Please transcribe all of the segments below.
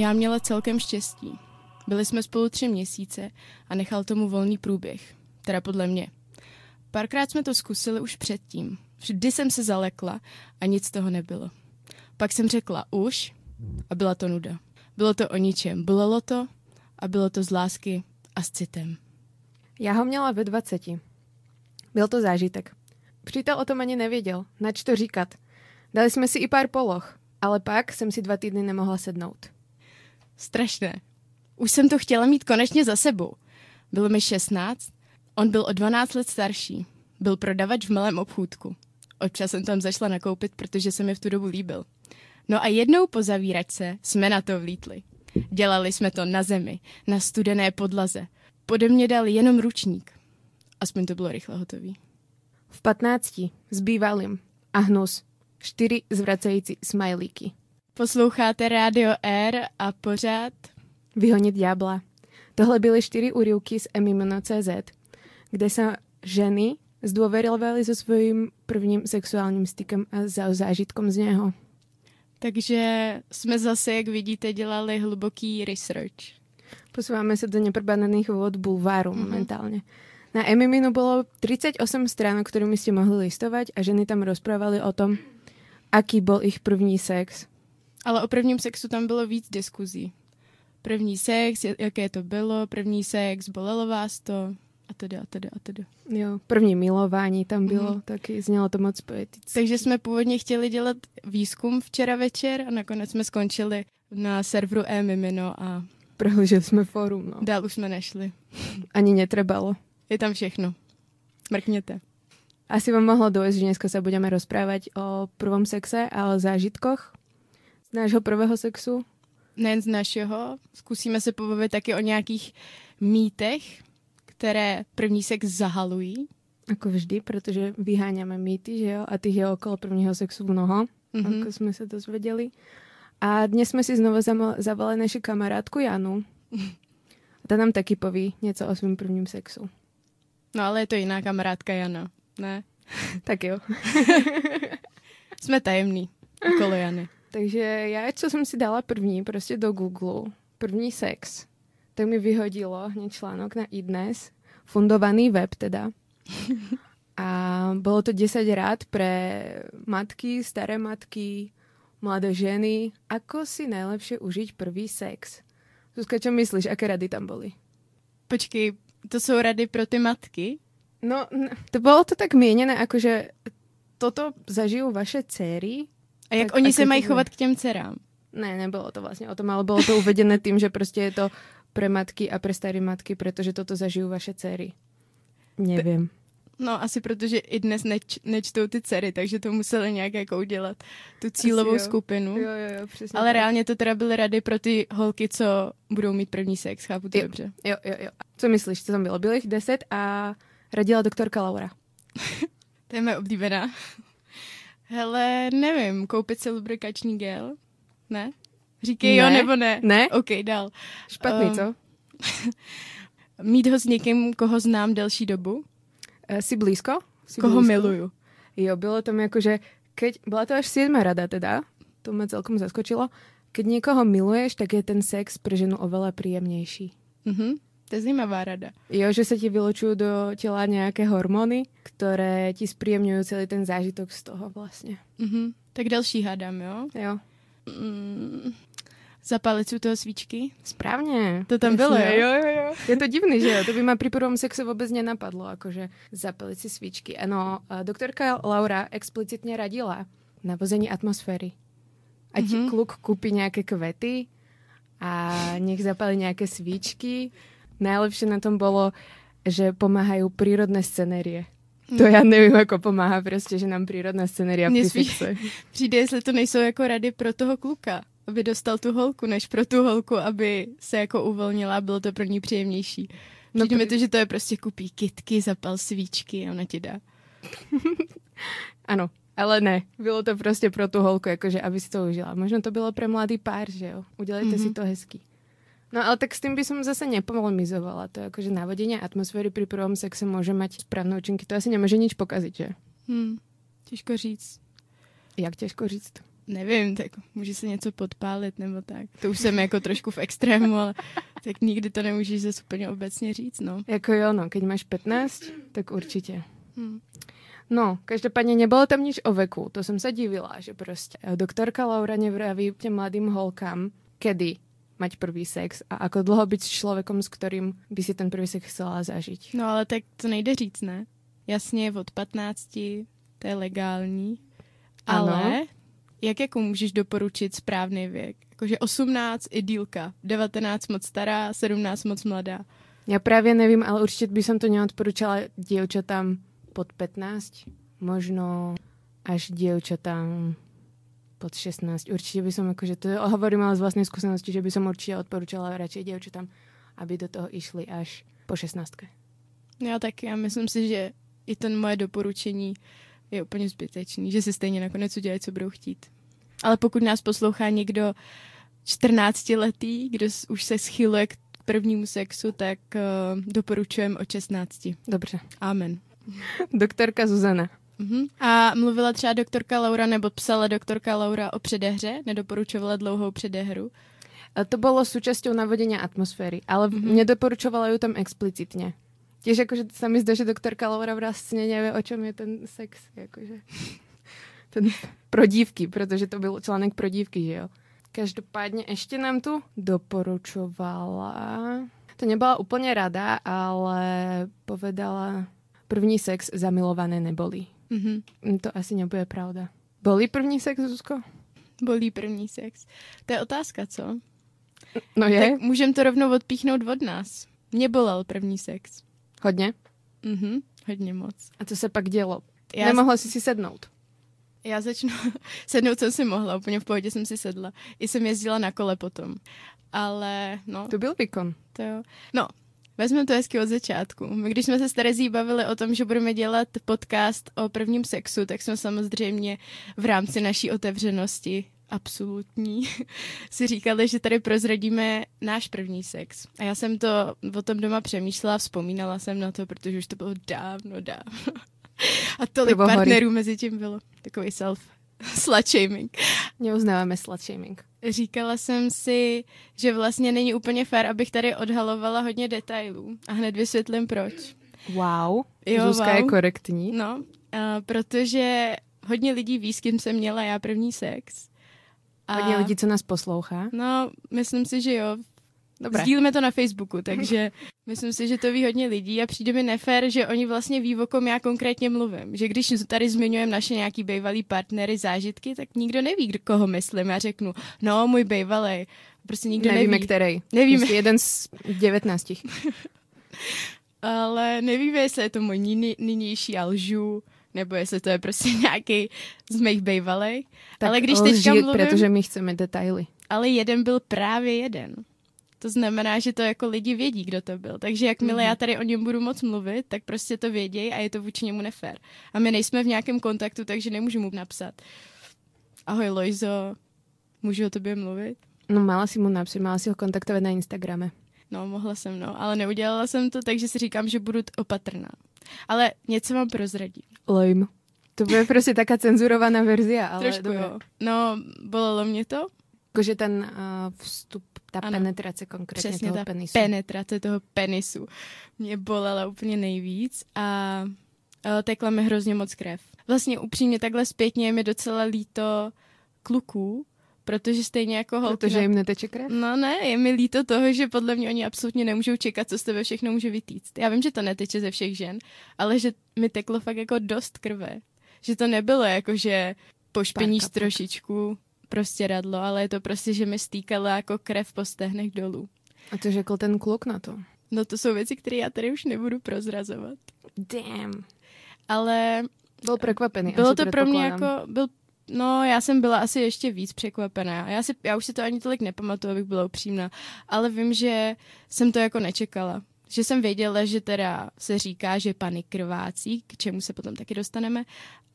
Já měla celkem štěstí. Byli jsme spolu tři měsíce a nechal tomu volný průběh. Teda podle mě. Párkrát jsme to zkusili už předtím. Vždy jsem se zalekla a nic z toho nebylo. Pak jsem řekla už a byla to nuda. Bylo to o ničem. Bolelo to a bylo to z lásky a s citem. Já ho měla ve 20. Byl to zážitek. Přítel o tom ani nevěděl, nač to říkat. Dali jsme si i pár poloh, ale pak jsem si dva týdny nemohla sednout. Strašné. Už jsem to chtěla mít konečně za sebou. Bylo mi 16, on byl o 12 let starší. Byl prodavač v malém obchůdku. Občas jsem tam zašla nakoupit, protože se mi v tu dobu líbil. No a jednou po zavíračce jsme na to vlítli. Dělali jsme to na zemi, na studené podlaze. Pode mě dal jenom ručník. Aspoň to bylo rychle hotový. V 15 s bývalým a hnus. Čtyři zvracající smajlíky. Posloucháte Radio R a pořád Vyhonit diabla. Tohle byly čtyři úryvky z Emimono.cz, kde se ženy zdôverovali so svojím prvním sexuálním stykem a za zážitkom z něho. Takže jsme zase, jak vidíte, dělali hluboký research. Posúvame sa do neprebadaných vôd bulváru mm-hmm. momentálne. Na Emiminu bolo 38 stránok, ktorými ste mohli listovať a ženy tam rozprávali o tom, aký bol ich první sex. Ale o prvním sexu tam bylo víc diskuzí. První sex, jaké to bylo, první sex, bolelo vás to, a teda, a teda, a teda. Jo, první milování tam bylo, mm. taky znělo to moc poeticky. Takže jsme původně chtěli dělat výzkum včera večer a nakonec jsme skončili na serveru e-mimino a... Prehlíželi jsme fórum, no. Dál už jsme nešli. Ani netrebalo. Je tam všechno. Mrkněte. Asi vám mohlo dojsť, že dneska sa budeme rozprávať o prvom sexe a o zážitkoch nášho prvého sexu. Nejen z našeho. Zkusíme se pobavit taky o nějakých mýtech, které první sex zahalují. Ako vždy, protože vyháňame mýty, že jo? A tých je okolo prvního sexu mnoho, mm-hmm. ako sme sa dozvedeli. A dnes sme si znovu zavolali naši kamarátku Janu. A ta nám taky poví něco o svým prvním sexu. No ale je to jiná kamarádka Jana, ne? tak jo. Jsme tajemní okolo Jany. Takže já, co jsem si dala první, prostě do Google, první sex, tak mi vyhodilo hneď článok na iDnes, fundovaný web teda. A bolo to 10 rád pre matky, staré matky, mladé ženy. Ako si najlepšie užiť prvý sex? Zuzka, čo myslíš, aké rady tam boli? Počkej, to jsou rady pro ty matky? No, to bolo to tak mienené, ako že toto zažijú vaše céry. A jak tak, oni se mají chovat k těm dcerám? Ne, nebylo to vlastně o tom, ale bylo to uvedené tým, že prostě je to pre matky a pre staré matky, protože toto zažijú vaše dcery. Nevím. No asi protože i dnes neč, nečtou ty dcery, takže to museli nějak jako udělat, tu cílovou jo. skupinu. Jo, jo, jo, přesně Ale tak. reálně to teda byly rady pro ty holky, co budou mít první sex, chápu to jo, dobře. Jo, jo, jo. Co myslíš, co tam bylo? Bylo jich deset a radila doktorka Laura. to je moje oblíbená. Hele, nevím, koupit si lubrikační gel? Ne? Říkej ne. jo nebo ne? Ne. OK, dál. Špatný, um, co? mít ho s někým, koho znám delší dobu. Uh, si blízko? Si koho blízko? miluju. Jo, bylo tam jako, že keď, byla to až siedma rada teda, to ma celkom zaskočilo, keď někoho miluješ, tak je ten sex pro ženu oveľa príjemnější. Mhm. To je zajímavá rada. Jo, že se ti vylučujú do těla nějaké hormony, které ti spríjemňujú celý ten zážitok z toho vlastně. Mhm. Tak další hádám, jo? Jo. Mm, zapálit si u toho svíčky? Správně. To tam bylo, jo? Jo, jo, jo. Je to divný, že jo? To by ma pri prvom sexe vôbec nenapadlo, akože zapálit si svíčky. Ano, doktorka Laura explicitně radila navození atmosféry. Ať mm-hmm. kluk kúpi nejaké kvety a nech zapali nejaké svíčky. Najlepšie na tom bolo, že pomáhajú prírodné scenérie. To já nevím, jako pomáhá prostě, že nám přírodná scenéria spíš přijde, jestli to nejsou jako rady pro toho kluka, aby dostal tu holku, než pro tu holku, aby se jako uvolnila a bylo to pro ní příjemnější. No přijde no, mi to, že to je prostě kupí kitky, zapal svíčky a ona ti dá. ano, ale ne, bylo to prostě pro tu holku, jakože aby si to užila. Možno to bylo pro mladý pár, že jo? Udělejte mm-hmm. si to hezky. No ale tak s tým by som zase nepolemizovala. To je akože navodenie atmosféry pri prvom sexe môže mať správne účinky. To asi nemôže nič pokaziť, že? Hmm, těžko říct. Jak těžko říct? nevím, tak může se něco podpálit nebo tak. To už jsem jako trošku v extrému, ale tak nikdy to nemůžeš zase úplně obecně říct, no. Jako jo, no, keď máš 15, tak určitě. Hmm. No, každopádně nebylo tam nič o veku, to jsem se divila, že prostě doktorka Laura nevraví těm mladým holkám, kedy mať prvý sex a ako dlho byť s člověkom, s kterým by si ten prvý sex chcela zažiť. No ale tak to nejde říct, ne? Jasně, od 15, to je legální, ano. ale jak jako můžeš doporučit správný věk? Jakože 18 idylka, 19 moc stará, 17 moc mladá. Já právě nevím, ale určitě by som to neodporúčala dievčatám pod 15, možno až dievčatám pod 16. Určitě by som, akože to hovorím ale z vlastnej skúsenosti, že by som určitě odporučala radšej dievčatám, aby do toho išli až po 16. Já taky, já myslím si, že i ten moje doporučení je úplně zbytečný, že si stejně nakonec udělají, co budou chtít. Ale pokud nás poslouchá někdo 14 letý, kdo už se schyluje k prvnímu sexu, tak uh, doporučujem o 16. Dobře. Amen. Doktorka Zuzana. Uh-huh. A mluvila třeba doktorka Laura, nebo psala doktorka Laura o předehře? Nedoporučovala dlouhou předehru? A to bylo součástí navodenia atmosféry, ale uh-huh. nedoporučovala ju tam explicitně. Tiež akože sa mi zdá, že doktorka Laura vlastne nevie, o čom je ten sex. Akože. Ten pro dívky, protože to byl článek pro dívky, že jo. Každopádně ještě nám tu doporučovala. To nebyla úplně rada, ale povedala, první sex zamilované neboli. Mm-hmm. To asi nebude pravda. Bolí první sex, Zuzko? Bolí první sex. To je otázka, co? No je. Tak můžem to rovnou odpíchnout od nás. Mě bolel první sex. Hodně? Mhm, hodně moc. A co se pak dělo? Já Nemohla jsi si sednout? Já začnu, sednout jsem si mohla, úplně v pohodě jsem si sedla. I jsem jezdila na kole potom. Ale no. To byl výkon. To jo. No, Vezmeme to hezky od začátku. My, když jsme se s Terezí bavili o tom, že budeme dělat podcast o prvním sexu, tak jsme samozřejmě v rámci naší otevřenosti absolutní si říkali, že tady prozradíme náš první sex. A já jsem to o tom doma přemýšlela, vzpomínala jsem na to, protože už to bylo dávno, dávno. A tolik partnerů mezi tím bylo. Takový self slut shaming. Neuznáváme slut shaming. Říkala jsem si, že vlastně není úplně fér, abych tady odhalovala hodně detailů. A hned vysvětlím proč. Wow, jo, Zuzka wow. je korektní. No, uh, protože hodně lidí ví, s kým jsem měla já první sex. A... Hodně lidí, co nás poslouchá. No, myslím si, že jo. Dobré. Sdílíme to na Facebooku, takže myslím si, že to ví hodně lidí a přijde mi nefér, že oni vlastně ví, o kom já konkrétně mluvím. Že když tady zmiňujeme naše nějaký bývalý partnery, zážitky, tak nikdo neví, kdo koho myslím. Já řeknu, no, můj bývalý. Prostě nikdo Nevíme, neví. který. Nevíme. Prostě jeden z 19. Ale nevíme, jestli je to můj nynější a lžu, nebo jestli to je prostě nějaký z mých bývalých. Ale když teďka mluvím... protože my chceme detaily. Ale jeden byl právě jeden. To znamená, že to jako lidi vědí, kdo to byl. Takže jakmile mm-hmm. já tady o něm budu moc mluvit, tak prostě to vědějí a je to vůči němu nefér. A my nejsme v nějakém kontaktu, takže nemůžu mu napsat. Ahoj Lojzo, můžu o tobě mluvit? No mala si mu napsat, mala si ho kontaktovat na Instagrame. No, mohla jsem, no, ale neudělala jsem to, takže si říkám, že budu opatrná. Ale něco vám prozradím. Lame. To bude prostě taká cenzurovaná verzia, ale Trošku dobré. jo. No, bolelo mě to. Jakože ten uh, vstup ta ano, penetrace konkrétně přesně toho ta penisu. penetrace toho penisu mě bolela úplně nejvíc a tekla mi hrozně moc krev. Vlastně upřímně takhle zpětně je mi docela líto kluků, protože stejně jako holky... Protože jim neteče krev? No ne, je mi líto toho, že podle mě oni absolutně nemůžou čekat, co z tebe všechno může vytýct. Já vím, že to neteče ze všech žen, ale že mi teklo fakt jako dost krve. Že to nebylo jako, že pošpiníš trošičku prostě radlo, ale je to prostě, že mi stýkala jako krev po stehnech dolů. A co řekl ten kluk na to? No to jsou věci, které já tady už nebudu prozrazovat. Damn. Ale... Byl překvapený. Bylo to pro mě jako... Byl, no, já jsem byla asi ještě víc překvapená. Já, si, já už si to ani tolik nepamatuju, abych byla upřímná. Ale vím, že jsem to jako nečekala že jsem věděla, že teda se říká, že pany krvácí, k čemu se potom taky dostaneme,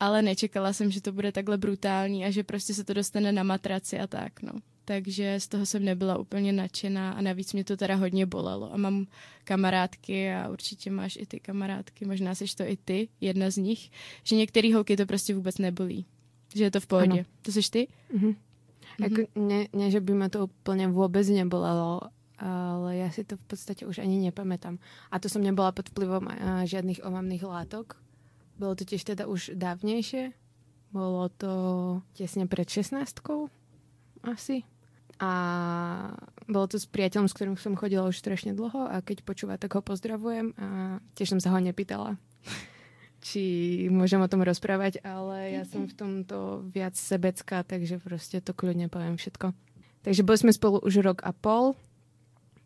ale nečekala jsem, že to bude takhle brutální a že prostě se to dostane na matraci a tak, no. Takže z toho jsem nebyla úplně nadšená a navíc mě to teda hodně bolelo. A mám kamarádky a určitě máš i ty kamarádky, možná jsi to i ty, jedna z nich, že některé holky to prostě vůbec nebolí. Že je to v pohodě. Ano. To jsi ty? Mm-hmm. Jako, ne, ne, že by ma to úplne vôbec nebolelo, ale ja si to v podstate už ani nepamätám. A to som nebola pod vplyvom žiadnych omamných látok. Bolo to tiež teda už dávnejšie. Bolo to tesne pred 16 asi. A bolo to s priateľom, s ktorým som chodila už strašne dlho a keď počúva, tak ho pozdravujem a tiež som sa ho nepýtala či môžem o tom rozprávať, ale ja som v tomto viac sebecká, takže proste to kľudne poviem všetko. Takže boli sme spolu už rok a pol.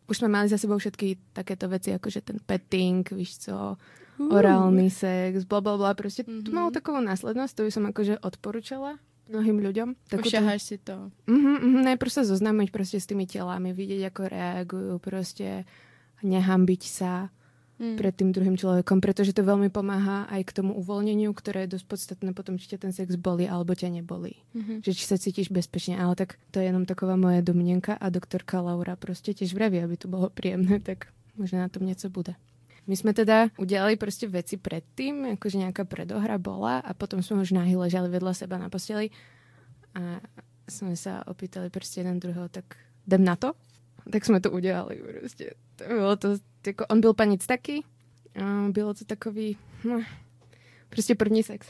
Už sme mali za sebou všetky takéto veci, ako že ten petting, víš co, orálny sex, bla bla bla. Proste mm-hmm. to malo takovú následnosť, to by som akože odporúčala mnohým ľuďom. Ušaháš si to. Mm-hmm, mm-hmm, najprv sa zoznámiť proste s tými telami, vidieť, ako reagujú, proste nehambiť sa mm. pred tým druhým človekom, pretože to veľmi pomáha aj k tomu uvoľneniu, ktoré je dosť podstatné potom, či ťa ten sex boli alebo ťa neboli. Mm-hmm. Že či sa cítiš bezpečne, ale tak to je jenom taková moja domnenka a doktorka Laura proste tiež vraví, aby to bolo príjemné, tak možno na tom niečo bude. My sme teda udiali proste veci predtým, akože nejaká predohra bola a potom sme už nahy ležali vedľa seba na posteli a sme sa opýtali proste jeden druhého, tak idem na to? Tak sme to udiali proste. To bolo to jako on byl panic taky. A bylo to takový, no, prostě první sex.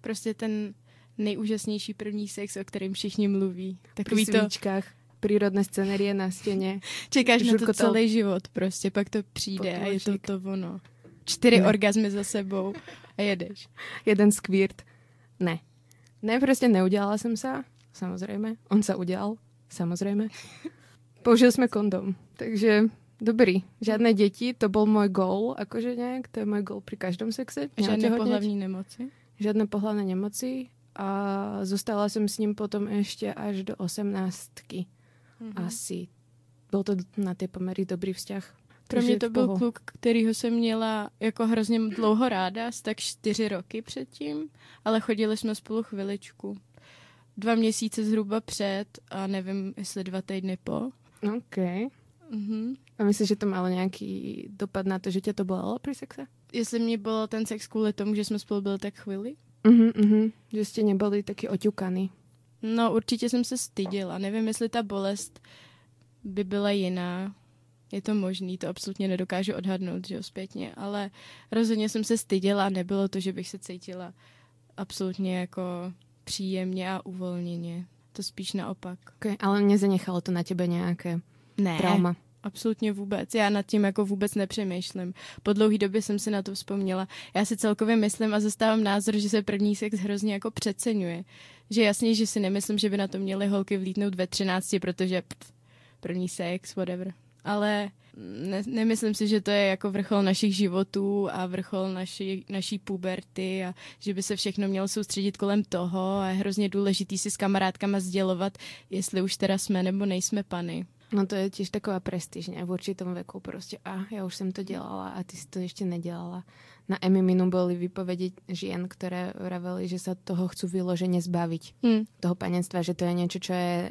Prostě ten nejúžasnější první sex, o kterém všichni mluví. Takový Pri svíčkách, to... prírodné scenérie na stěně. Čekáš na to celý život prostě, pak to přijde a je to to ono. Čtyři ne. orgazmy za sebou a jedeš. Jeden skvírt. Ne. Ne, prostě neudělala jsem se, samozřejmě. On se udělal, samozřejmě. Použil jsme kondom, takže Dobrý, žiadne deti, to bol môj gól, akože nejak, to je môj gól pri každom sexe. Žiadne pohľavní nemoci? Žiadne pohľavné nemoci a zostala som s ním potom ešte až do 18 mm-hmm. asi. Bol to na tie pomery dobrý vzťah. Pro mě to byl kluk, kterýho jsem měla jako hrozně dlouho ráda, tak čtyři roky předtím, ale chodili jsme spolu chviličku. Dva měsíce zhruba před a nevím, jestli dva týdny po. OK. Mm-hmm. A myslíš, že to malo nějaký dopad na to, že tě to bolelo při sexe? Jestli mě bylo ten sex kvůli tomu, že jsme spolu byli tak chvíli? Uh-huh, uh-huh. Že jste nebyli taky oťukaný. No určitě jsem se styděla. Nevím, jestli ta bolest by byla jiná. Je to možný, to absolutně nedokážu odhadnout, že jo, zpětně, ale rozhodně jsem se styděla a nebylo to, že bych se cítila absolutně jako příjemně a uvolněně. To spíš naopak. Okay, ale nezanechalo to na tebe nějaké ne, trauma? Absolutně vůbec. Já nad tím jako vůbec nepřemýšlím. Po dlouhé době jsem si na to vzpomněla. Já si celkově myslím a zastávám názor, že se první sex hrozně jako přeceňuje. Že jasně, že si nemyslím, že by na to měly holky vlítnout ve 13, protože pff, první sex, whatever. Ale ne, nemyslím si, že to je jako vrchol našich životů a vrchol naší, naší puberty a že by se všechno mělo soustředit kolem toho a je hrozně důležitý si s kamarádkama sdělovat, jestli už teda jsme nebo nejsme pany. No to je tiež taková prestíž, ne? V určitom veku proste, a ja už som to dělala a ty si to ešte nedělala. Na Emiminu boli vypovedi žien, ktoré vraveli, že sa toho chcú vyložene zbaviť. Hmm. Toho panenstva, že to je niečo, čo je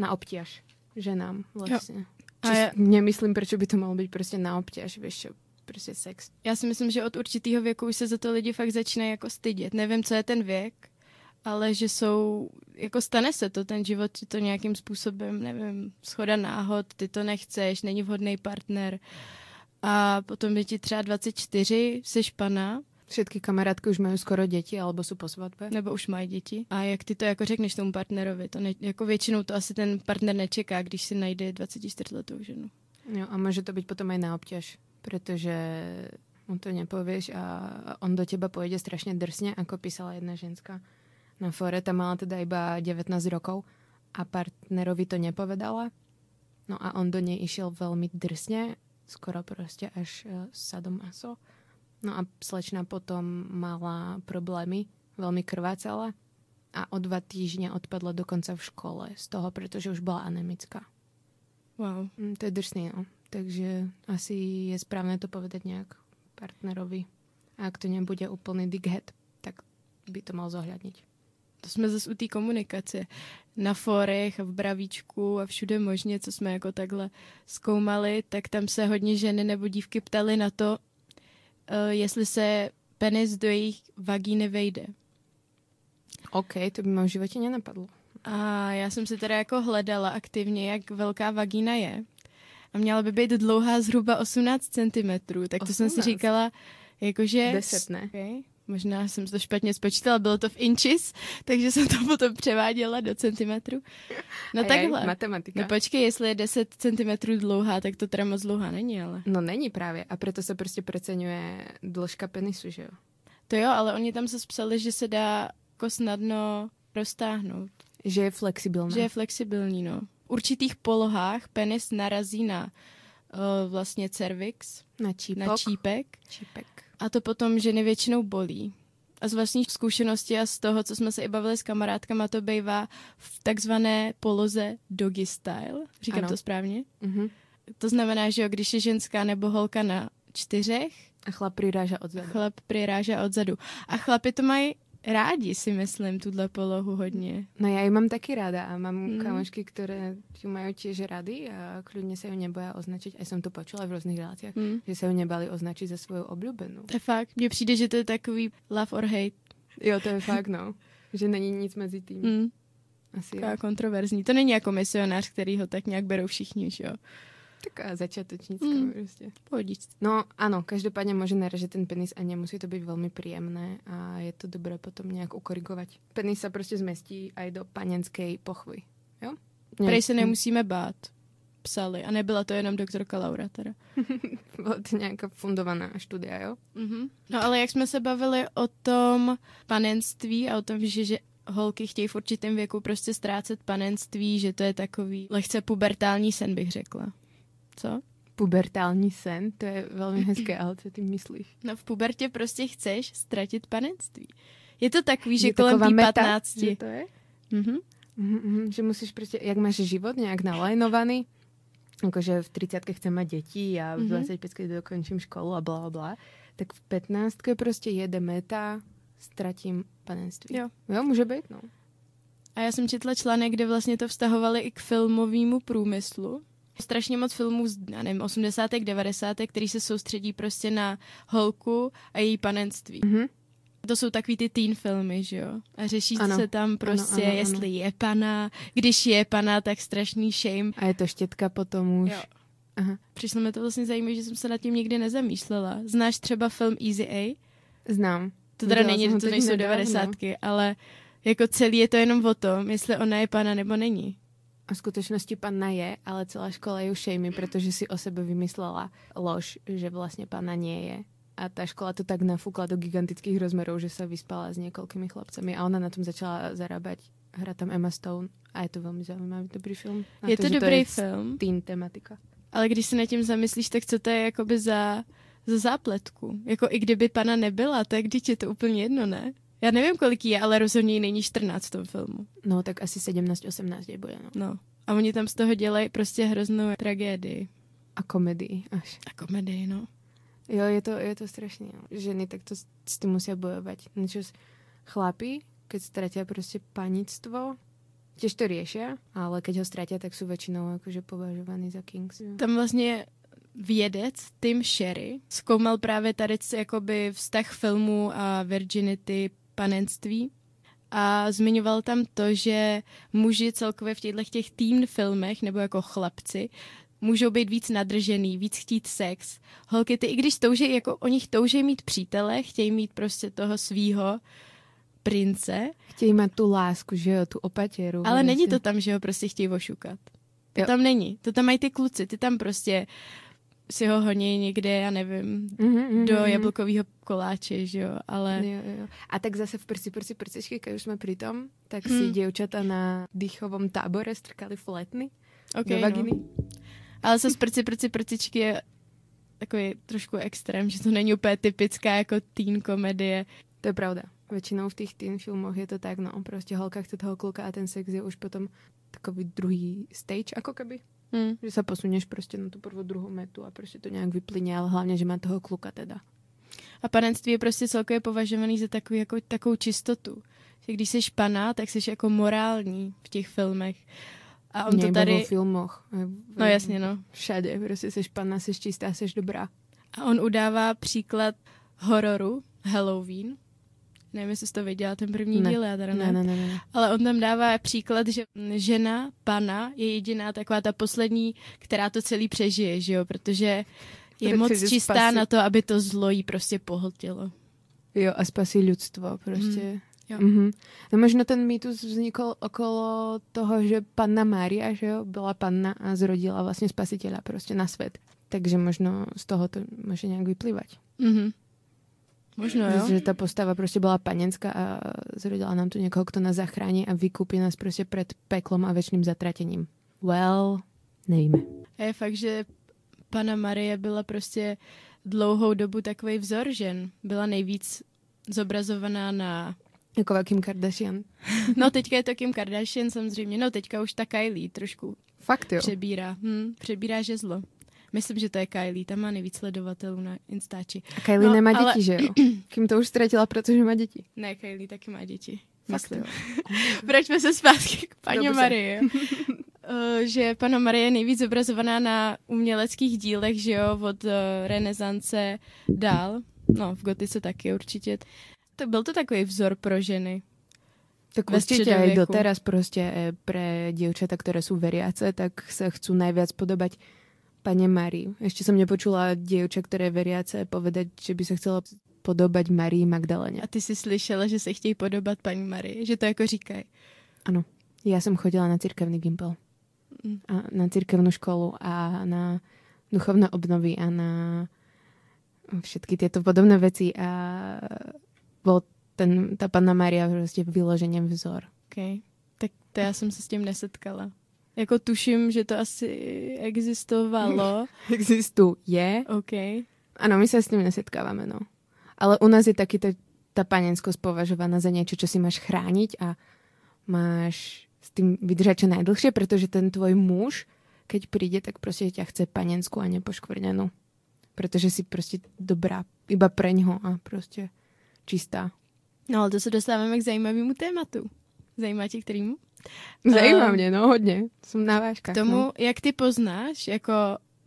na obťaž ženám vlastne. A ja... nemyslím, prečo by to malo byť proste na obťaž, vieš čo, prostě sex. Já si myslím, že od určitého věku už se za to lidi fakt začínají jako stydět. Nevím, co je ten věk, ale že jsou, jako stane se to, ten život ti to nějakým způsobem, nevím, schoda náhod, ty to nechceš, není vhodný partner a potom je ti třeba 24, jsi pana. Všetky kamarádky už mají skoro děti, alebo jsou po svatbě. Nebo už mají děti. A jak ty to jako řekneš tomu partnerovi? To ne, jako většinou to asi ten partner nečeká, když si najde 24 letou ženu. Jo, a může to být potom aj na obťaž, protože mu to nepovieš a on do teba pojede strašne drsne, ako písala jedna ženská na fore, tam mala teda iba 19 rokov a partnerovi to nepovedala. No a on do nej išiel veľmi drsne, skoro proste až uh, sadomaso. No a slečna potom mala problémy, veľmi krvácala a o dva týždne odpadla dokonca v škole z toho, pretože už bola anemická. Wow. Mm, to je drsný, no. Takže asi je správne to povedať nejak partnerovi. A ak to nebude úplný dickhead, tak by to mal zohľadniť to jsme zase u té komunikace. Na forech a v Bravíčku a všude možně, co jsme jako takhle zkoumali, tak tam se hodně ženy nebo dívky ptali na to, jestli se penis do jejich vagíny vejde. OK, to by mě v životě nenapadlo. A já jsem si teda jako hledala aktivně, jak velká vagína je. A měla by být dlouhá zhruba 18 cm, tak to 18. jsem si říkala, jakože... 10, ne? Okay. Možná jsem to špatně spočítala, bylo to v inches, takže jsem to potom převáděla do centimetru. No Aj, takhle. Aj, matematika. No počkej, jestli je 10 cm dlouhá, tak to teda moc dlouhá není, ale... No není právě a proto se prostě preceňuje dĺžka penisu, že jo? To jo, ale oni tam se psali, že se dá jako snadno roztáhnout. Že je flexibilní. Že je flexibilní, no. V určitých polohách penis narazí na uh, vlastně cervix. Na čípok. Na čípek. Čípek. A to potom ženy většinou bolí. A z vlastní zkušenosti a z toho, co jsme se i bavili s kamarádkama, to bývá v takzvané poloze doggy style. Říkám ano. to správně? Mm-hmm. To znamená, že jo, když je ženská nebo holka na čtyřech, a chlap přiráža odzadu. Chlap přiráža odzadu. A chlapi to mají rádi, si myslím, tuhle polohu hodně. No já ji mám taky ráda a mám mm. kamošky, které ju mají těž rady a klidně se ju neboja označit. A jsem to počula v různých relacích, mm. že se ju nebali označit za svou oblíbenou. To je fakt. Mně přijde, že to je takový love or hate. Jo, to je fakt, no. že není nic mezi tím. Mm. Asi Taková kontroverzní. To není jako misionář, který ho tak nějak berou všichni, že jo. Taká začiatočnícka mm. proste. Pohodič. No áno, každopádne môže naražiť ten penis a nemusí to byť veľmi príjemné a je to dobré potom nejak ukorigovať. Penis sa proste zmestí aj do panenskej pochvy. Jo? Prej se nemusíme bát. Psali. A nebyla to jenom doktorka Laura teda. Byla to nějaká fundovaná studia, jo? Mm-hmm. No ale jak jsme se bavili o tom panenství a o tom, že, že holky chtějí v určitém věku prostě ztrácet panenství, že to je takový lehce pubertální sen, bych řekla. Co? Pubertální sen, to je velmi hezké, ale co ty myslíš? No v pubertě prostě chceš ztratit panenství. Je to takový, že je kolem tý 15. Že to je? Mhm. Mm-hmm, že musíš prostě, jak máš život nějak nalajnovaný, jakože v 30 chcem mať děti a v mm-hmm. 25 keď dokončím školu a bla bla, tak v 15 prostě jede meta, ztratím panenství. Jo. Jo, může být, no. A já jsem četla článek, kde vlastně to vztahovali i k filmovému průmyslu, strašně moc filmů z, já nevím, 80. 90. který se soustředí prostě na holku a její panenství. Mm-hmm. To jsou takový ty teen filmy, že jo? A řeší ano. se tam prostě, ano, ano, jestli ano. je pana, když je pana, tak strašný shame. A je to štětka potom už. Jo. Aha. Přišlo mi to vlastně zajímavé, že jsem se nad tím nikdy nezamýšlela. Znáš třeba film Easy A? Znám. To teda není, to nejsou devadesátky, ale jako celý je to jenom o tom, jestli ona je pana nebo není. V skutočnosti panna je, ale celá škola ju šejmi, pretože si o sebe vymyslela lož, že vlastne panna nie je. A tá škola to tak nafúkla do gigantických rozmerov, že sa vyspala s niekoľkými chlapcami a ona na tom začala zarábať. Hra tam Emma Stone a je to veľmi zaujímavý dobrý film. Na je to, to dobrý to je film. Teen tematika. Ale když se nad tím zamyslíš, tak co to je jakoby za, za zápletku? Jako i kdyby pana nebyla, tak je to úplně jedno, ne? Já nevím, kolik je, ale rozhodně není 14 v tom filmu. No, tak asi 17-18 je bude, no. no. A oni tam z toho dělají prostě hroznou tragédii. A komedii až. A komedii, no. Jo, je to, je to strašně. No. Ženy takto s tím musí bojovat. Niečo chlapi, keď stratia prostě panictvo, tiež to riešia, ale keď ho stratia, tak sú väčšinou akože považovaní za kings. Jo. Tam vlastně vědec Tim Sherry zkoumal právě tady jakoby vztah filmu a virginity panenství a zmiňoval tam to, že muži celkově v těchto těch teen filmech nebo jako chlapci můžou být víc nadržený, víc chtít sex. Holky ty, i když touží, jako o nich touží mít přítele, chtějí mít prostě toho svýho prince. Chtějí mít tu lásku, že jo, tu opatěru. Ale vlastně. není to tam, že ho prostě chtějí ošukat. To jo. tam není. To tam mají ty kluci, ty tam prostě si ho honí někde, já nevím, mm-hmm, do jablkového koláče, že jo, ale... Jo, jo. A tak zase v prsi, prsi, prsičky, keď už jsme pri tom, tak hmm. si děvčata na dýchovom tábore strkali fletny okay, do vaginy. No. Ale se z prci, prci, prcičky je takový trošku extrém, že to není úplně typická jako teen komedie. To je pravda. Většinou v těch teen filmoch je to tak, no, prostě holka chce toho kluka a ten sex je už potom takový druhý stage, ako keby. Hmm. Že sa posunieš prostě na tu prvou, druhou metu a prostě to nějak vyplyne, ale hlavně, že má toho kluka teda. A panenství je prostě celkově považovaný za takový, jako, takovou čistotu. Že když jsi pana, tak jsi jako morální v těch filmech. A on to tady... v filmoch. No jasně, no. Všade, prostě jsi pana, jsi čistá, jsi dobrá. A on udává příklad hororu Halloween, Nevím, jestli jsi to viděla, ten první Ne. díl, já teda ne. Ne, ne, ne, ne. Ale on tam dává příklad, že žena, pana, je jediná taková ta poslední, která to celý přežije, že jo, protože je Protože moc čistá spasí. na to, aby to zlo jí prostě pohltilo. Jo, a spasí ľudstvo proste. jo. Mhm. No možno ten mýtus vznikol okolo toho, že panna Mária, že jo, bola panna a zrodila vlastne spasiteľa proste na svet. Takže možno z toho to môže nejak vyplývať. Mhm. Možno, jo. Že tá postava proste bola panenská a zrodila nám tu niekoho, kto nás zachráni a vykúpi nás proste pred peklom a väčšným zatratením. Well, nevíme. A je fakt, že pana Marie byla prostě dlouhou dobu takový vzor žen. Byla nejvíc zobrazovaná na... Ako Kim Kardashian. No teďka je to Kim Kardashian samozřejmě, no teďka už ta Kylie trošku Fakt jo. přebírá. Hm, přebírá žezlo. Myslím, že to je Kylie, tam má nejvíc sledovatelů na Instači. A Kylie No, nemá ale- deti, že jo? Kim to už stratila, pretože má deti. Ne, Kylie taky má děti. Myslím. Vraťme se zpátky k paní. Marie. Eh, že pana Marie je nejvíc zobrazovaná na uměleckých dílech, že jo, od uh, renesance dál. No, v gotice taky určitě. To byl to takový vzor pro ženy. Tak Ve určite aj doteraz proste e, pre dievčata, ktoré sú veriace, tak sa chcú najviac podobať pane Marii. Ešte som nepočula dievča, ktoré je veriace, povedať, že by sa chcela podobať Marii Magdalene. A ty si slyšela, že se chtějí podobat paní Marie, že to jako říkají. Áno. Ja som chodila na cirkevný gimpel. Mm. A na cirkevnú školu a na duchovné obnovy a na všetky tieto podobné veci a bol ten, tá panna Maria proste vyloženie vzor. Okay. Tak to já jsem se s tím nesetkala. Jako tuším, že to asi existovalo. Existuje. OK. Áno, my sa s tým nesetkávame, no. Ale u nás je taký tá, tá panenskosť považovaná za niečo, čo si máš chrániť a máš s tým vydržať čo najdlhšie, pretože ten tvoj muž, keď príde, tak proste ťa chce panenskú a nepoškvrnenú. Pretože si proste dobrá iba preňho a proste čistá. No ale to se dostáváme k zajímavému tématu. Zajímá tě kterýmu? Zajímá mne, no hodně. Som na váškach. K tomu, no. jak ty poznáš jako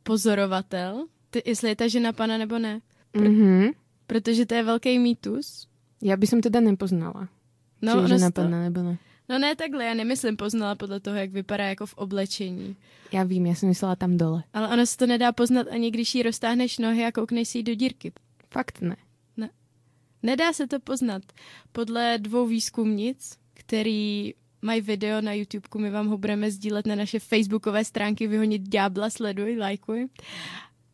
pozorovatel, ty, jestli je ta žena pana nebo ne. Mhm. Protože to je velký mýtus. Ja by som teda nepoznala. No, či ono žena to, panna nebo ne. no ne takhle, já nemyslím poznala podle toho, jak vypadá jako v oblečení. Ja vím, ja som myslela tam dole. Ale ono se to nedá poznat ani když jí roztáhneš nohy a koukneš si do dírky. Fakt ne. Nedá se to poznat. Podle dvou výzkumnic, který mají video na YouTube, my vám ho budeme sdílet na naše facebookové stránky, vyhonit ďábla, sleduj, lajkuj.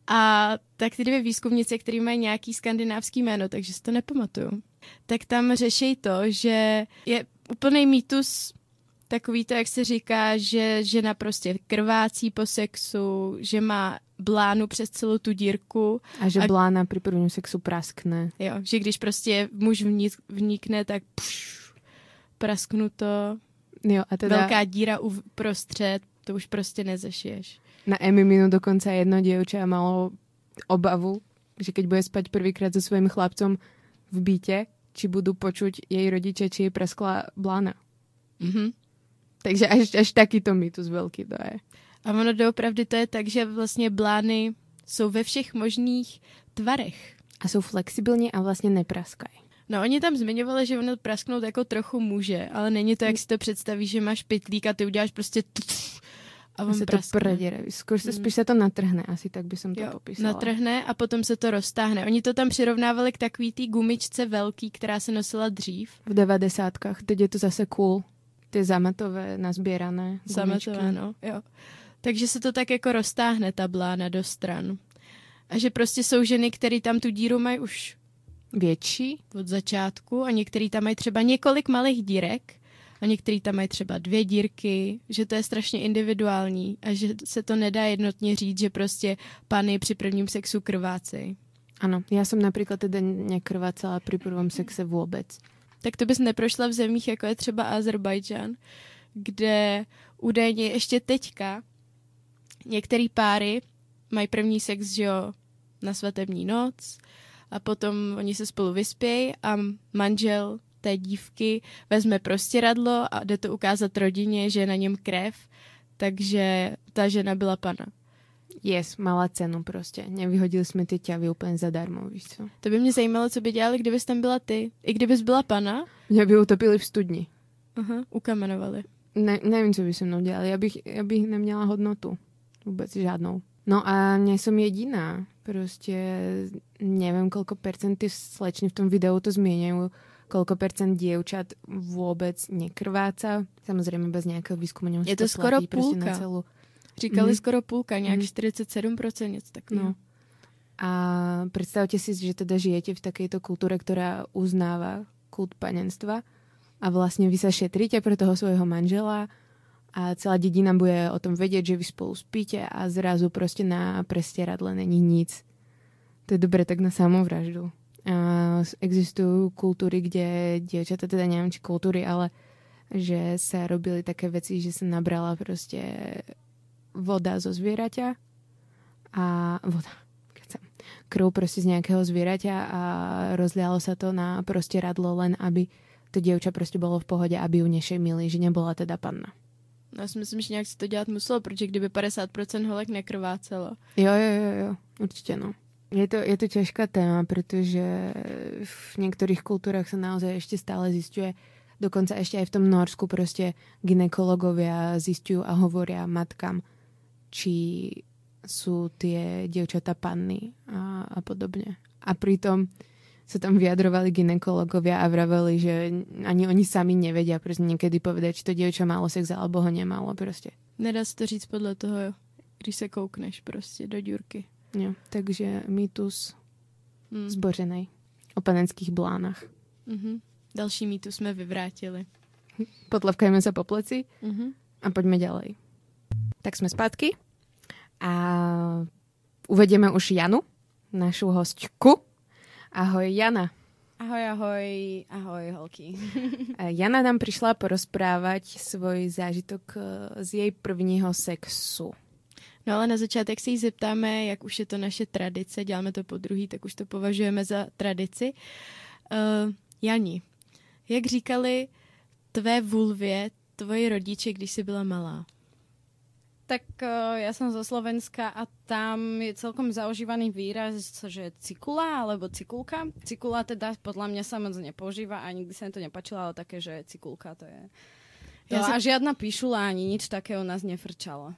A tak ty dvě výzkumnice, které mají nějaký skandinávský jméno, takže si to nepamatuju, tak tam řeší to, že je úplný mýtus takový to, jak se říká, že žena prostě krvácí po sexu, že má blánu přes celou tu dírku A že A- blána pri prvním sexu praskne. Jo, že když prostě muž vnik, vnikne, tak pš, prasknuto, Jo, a teda velká díra uprostřed, to už prostě nezašiješ. na Emiminu dokonca jedno dievča malo obavu, že keď bude spať prvýkrát so svojím chlapcom v byte, či budú počuť jej rodiče, či jej praskla blána. Mhm. Takže až, až takýto mýtus veľký to je. A ono doopravdy to je tak, že vlastně blány jsou ve všech možných tvarech. A sú flexibilní a vlastne nepraskaj. No oni tam zmiňovali, že ono prasknout jako trochu může, ale není to, jak si to představíš, že máš pytlík a ty uděláš prostě tf, a on to praskne. prediere. Skôr sa Mm. spíš sa to natrhne, asi tak by som to Jo, popísala. natrhne a potom se to roztáhne. Oni to tam přirovnávali k takový té gumičce velký, která se nosila dřív. V 90 teď je to zase cool. Tie zamatové, nazbierané gumičky. Sametové, no, jo. Takže se to tak jako roztáhne ta blána do stran. A že prostě jsou ženy, které tam tu díru mají už Větší? od začátku a některý tam mají třeba několik malých dírek a některý tam mají třeba dvě dírky, že to je strašně individuální a že se to nedá jednotně říct, že prostě pany při prvním sexu krvácej. Áno, ja som napríklad teda nekrvácala pri prvom sexe vôbec. Tak to bys neprošla v zemích, jako je třeba Azerbajdžán, kde údajně ještě teďka některý páry mají první sex, že jo, na svatební noc a potom oni se spolu vyspějí a manžel té dívky vezme prostěradlo a jde to ukázat rodině, že je na něm krev, takže ta žena byla pana. Yes, mala cenu prostě. Nevyhodili jsme ty ťavy úplně zadarmo, víš co? To by mě zajímalo, co by dělali, kdybys tam byla ty. I kdybys byla pana. Mě by utopili v studni. Aha, ukamenovali. Ne, nevím, co by se mnou dělali. Já bych, já bych neměla hodnotu. Vůbec žádnou. No a nie som jediná. Proste neviem, koľko percent tí slečny v tom videu to zmieňajú, koľko percent dievčat vôbec nekrváca. Samozrejme bez nejakého výskumu Je to skoro platí, púlka. Celú. Říkali mm. skoro půlka, nějak mm. 47%, něco takového. No. A predstavte si, že teda žijete v takejto kultúre, ktorá uznáva kult panenstva a vlastne vy sa šetríte pre toho svojho manžela a celá dedina bude o tom vedieť, že vy spolu spíte a zrazu proste na prestieradle není nic. To je dobre tak na samovraždu. A existujú kultúry, kde dievčata, teda neviem či kultúry, ale že sa robili také veci, že sa nabrala proste voda zo zvieraťa a voda, krv proste z nejakého zvieraťa a rozlialo sa to na proste radlo len, aby to dievča proste bolo v pohode, aby ju nešemili, že nebola teda panna. Já si myslím, že nějak si to dělat muselo, protože kdyby 50% holek nekrvácelo. Jo, jo, jo, jo, určite no. Je to, je to ťažká téma, pretože v niektorých kultúrach sa naozaj ešte stále zistuje, dokonca ešte aj v tom Norsku proste ginekologovia zistujú a hovoria matkám, či sú tie dievčatá panny a, a podobne. A pritom sa tam vyjadrovali ginekologovia a vraveli, že ani oni sami nevedia proste niekedy povedať, či to dievča malo sex alebo ho nemalo proste. Nedá sa to říct podľa toho, když sa koukneš proste do ďurky. Jo, takže mýtus hmm. zbořenej o panenských blánach. Mm-hmm. Další mýtus jsme vyvrátili. Potlavkajme sa po pleci mm-hmm. a poďme ďalej. Tak sme zpátky a uvedieme už Janu, našu hostku. Ahoj Jana. Ahoj, ahoj, ahoj holky. Jana nám prišla porozprávať svoj zážitok eh, z jej prvního sexu. No ale na začátek si jí zeptáme, jak už je to naše tradice, děláme to po druhý, tak už to považujeme za tradici. Uh, Jani, jak říkali tvé vulvě tvoji rodiče, když jsi byla malá? Tak uh, ja som zo Slovenska a tam je celkom zaužívaný výraz, že cikula alebo cikulka. Cikula teda podľa mňa sa moc nepoužíva a nikdy sa mi to nepačilo, ale také, že cikulka to je... To, ja a si... žiadna píšula ani nič také u nás nefrčalo.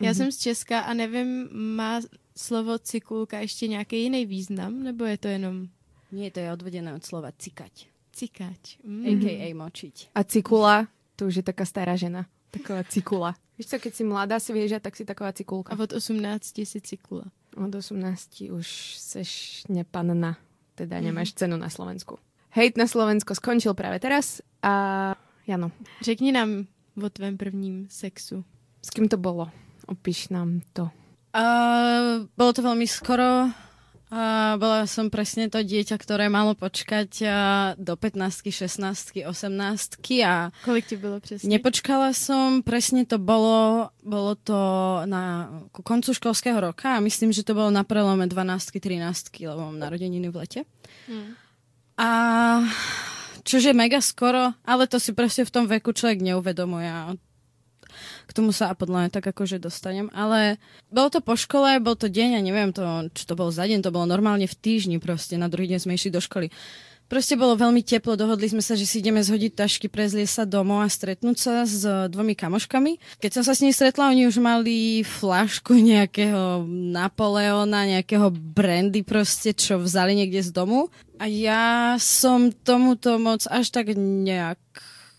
Já mm-hmm. jsem z Česka a nevím, má slovo cikulka ještě nějaký jiný význam, nebo je to jenom... Nie, to je odvedené od slova cikať. Cikať. Mm. A.k.a. močiť. A cikula, to už je taká stará žena. Taková cikula. Víš co, keď si mladá svieža, tak si taková cikulka. A od 18 si cikula. Od 18 už seš nepanna, teda mhm. nemáš cenu na Slovensku. Hejt na Slovensko skončil práve teraz a Jano. Řekni nám o tvém prvním sexu. S kým to bolo? Opíš nám to. Uh, bolo to veľmi skoro. Uh, bola som presne to dieťa, ktoré malo počkať uh, do 15, 16, 18 a... Kolik ti bolo presne? Nepočkala som, presne to bolo, bolo to na ku koncu školského roka a myslím, že to bolo na prelome 12, 13, lebo mám narodeniny v lete. Hmm. A čože mega skoro, ale to si proste v tom veku človek neuvedomuje. K tomu sa podľa mňa tak akože dostanem. Ale bolo to po škole, bol to deň a neviem, to, čo to bolo za deň, to bolo normálne v týždni proste, na druhý deň sme išli do školy. Proste bolo veľmi teplo, dohodli sme sa, že si ideme zhodiť tašky, prezliesť sa domov a stretnúť sa s dvomi kamoškami. Keď som sa s nimi stretla, oni už mali flašku nejakého Napoleona, nejakého brandy proste, čo vzali niekde z domu. A ja som tomuto moc až tak nejak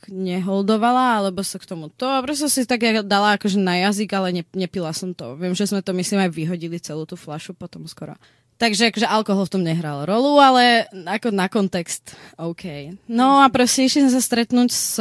neholdovala, alebo sa k tomu to. A proste si tak dala akože na jazyk, ale ne, nepila som to. Viem, že sme to myslím aj vyhodili celú tú flašu potom skoro. Takže akože alkohol v tom nehral rolu, ale ako na kontext, OK. No a proste išli sme sa stretnúť s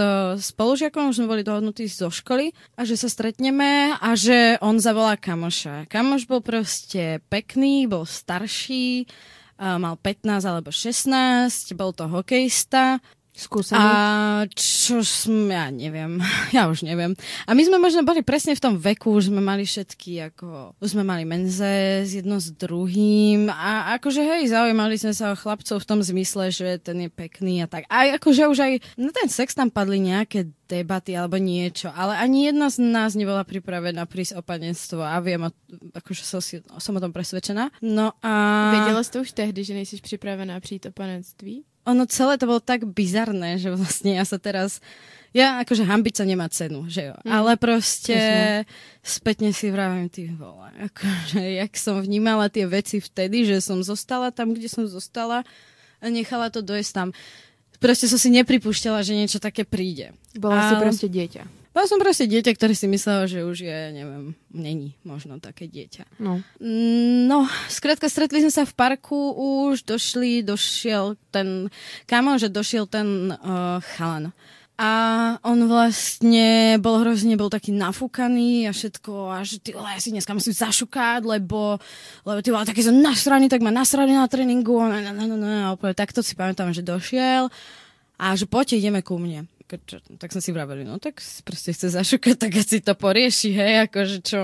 spolužiakom, už sme boli dohodnutí zo školy a že sa stretneme a že on zavolá kamoša. Kamoš bol proste pekný, bol starší, mal 15 alebo 16, bol to hokejista Skúsený. A čo som, ja neviem, ja už neviem. A my sme možno boli presne v tom veku, už sme mali všetky, ako, už sme mali menze s jedno s druhým a akože hej, zaujímali sme sa o chlapcov v tom zmysle, že ten je pekný a tak. A akože už aj na ten sex tam padli nejaké debaty alebo niečo, ale ani jedna z nás nebola pripravená prísť o panenstvo a viem, akože som, si, som o tom presvedčená. No a... Věděla jste už tehdy, že nejsi připravená přijít o panenství? Ono celé to bolo tak bizarné, že vlastne ja sa teraz, ja akože hambiť sa nemá cenu, že jo. Mm. Ale proste Presne. spätne si vravím, ty vole, akože jak som vnímala tie veci vtedy, že som zostala tam, kde som zostala a nechala to dojsť tam. Proste som si nepripúšťala, že niečo také príde. Bola a... si proste dieťa. Bola som proste dieťa, ktoré si myslela, že už je, neviem, není možno také dieťa. No. No, skrátka, stretli sme sa v parku, už došli, došiel ten, kamo, že došiel ten uh, chalan. A on vlastne bol hrozne, bol taký nafúkaný a všetko a že ty ja si dneska musím zašukať, lebo, lebo ty taký som nasraný, tak ma nasraný na tréningu a, na, na, na, na, a úplne takto si pamätám, že došiel a že poďte, ideme ku mne čo, tak som si vraveli, no tak proste chce zašukať, tak si to porieši, hej, akože čo,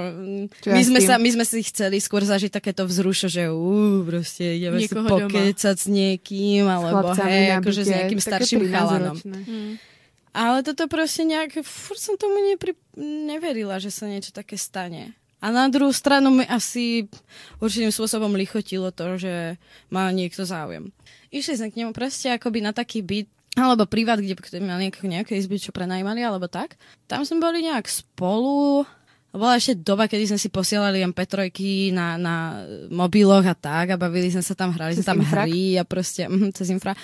čo my, ja sme sa, my sme si chceli skôr zažiť takéto vzrušo, že ú, proste ideme Niekoho si pokecať doma. s niekým, alebo s hej, akože s nejakým starším chalanom. Hmm. Ale toto proste nejak, furt som tomu nepri, neverila, že sa niečo také stane. A na druhú stranu mi asi určitým spôsobom lichotilo to, že má niekto záujem. Išli sme k nemu proste akoby na taký byt, alebo privát, kde mali nejaké, nejaké izby, čo prenajímali, alebo tak. Tam sme boli nejak spolu. Bola ešte doba, kedy sme si posielali MP3 na, na mobiloch a tak a bavili sme sa tam, hrali sme tam infrak? hry a proste mm, cez infra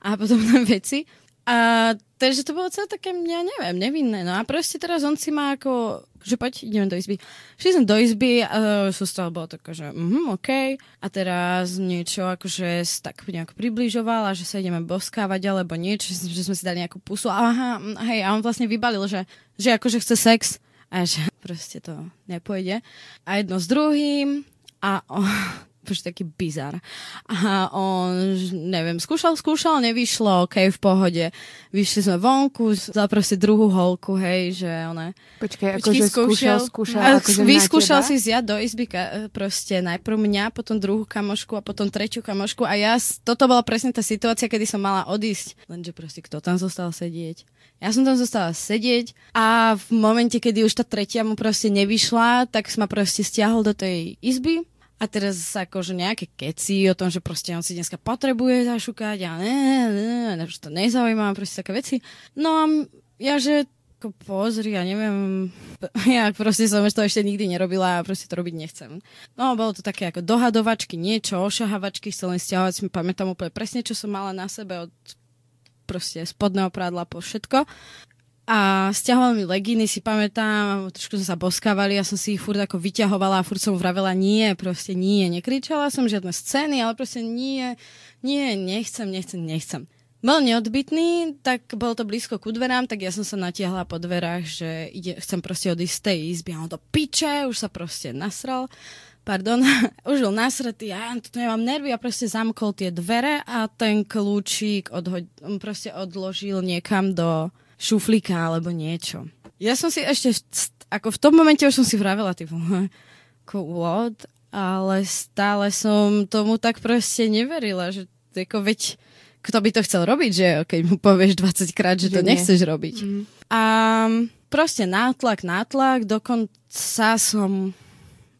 a potom veci. A takže to bolo celé také, ja neviem, nevinné. No a proste teraz on si má ako, že poď, ideme do izby. Šli sme do izby a uh, sústava bolo také, že mhm, OK. A teraz niečo akože tak nejak približoval a že sa ideme boskávať alebo niečo, že sme si dali nejakú pusu. Aha, hej, a on vlastne vybalil, že, že akože chce sex a že proste to nepôjde. A jedno s druhým a proste taký bizar. A on, neviem, skúšal, skúšal, nevyšlo, ok, v pohode. Vyšli sme vonku, za proste druhú holku, hej, že ona... Počkej, akože skúšal, skúšal, akože Vyskúšal si zjať do izby proste najprv mňa, potom druhú kamošku a potom tretiu kamošku a ja, toto bola presne tá situácia, kedy som mala odísť. Lenže proste kto tam zostal sedieť? Ja som tam zostala sedieť a v momente, kedy už tá tretia mu proste nevyšla, tak ma proste stiahol do tej izby a teraz akože nejaké keci o tom, že proste on si dneska potrebuje zašukať a ne, ne, ne, že to nezaujíma, proste také veci. No a ja, že ako pozri, ja neviem, ja proste som to ešte nikdy nerobila a proste to robiť nechcem. No, bolo to také ako dohadovačky, niečo, ošahavačky, chcel len stiahovať, si pamätám úplne presne, čo som mala na sebe od proste spodného prádla po všetko. A stiahoval mi leginy, si pamätám, trošku sme sa boskávali, ja som si ich furt ako vyťahovala a furt som vravela nie, proste nie. Nekričala som žiadne scény, ale proste nie, nie, nechcem, nechcem, nechcem. Bol neodbitný, tak bolo to blízko ku dverám, tak ja som sa natiahla po dverách, že ide, chcem proste odísť z tej izby a on to piče, už sa proste nasral pardon, už bol nasretý, ja tu nemám nervy a proste zamkol tie dvere a ten kľúčik odhoď, proste odložil niekam do, šuflíka alebo niečo. Ja som si ešte, ako v tom momente už som si vravela, typu, ako what? Ale stále som tomu tak proste neverila, že ako veď, kto by to chcel robiť, že keď mu povieš 20 krát, že, že to nie. nechceš robiť. Mm. A proste nátlak, nátlak, dokonca som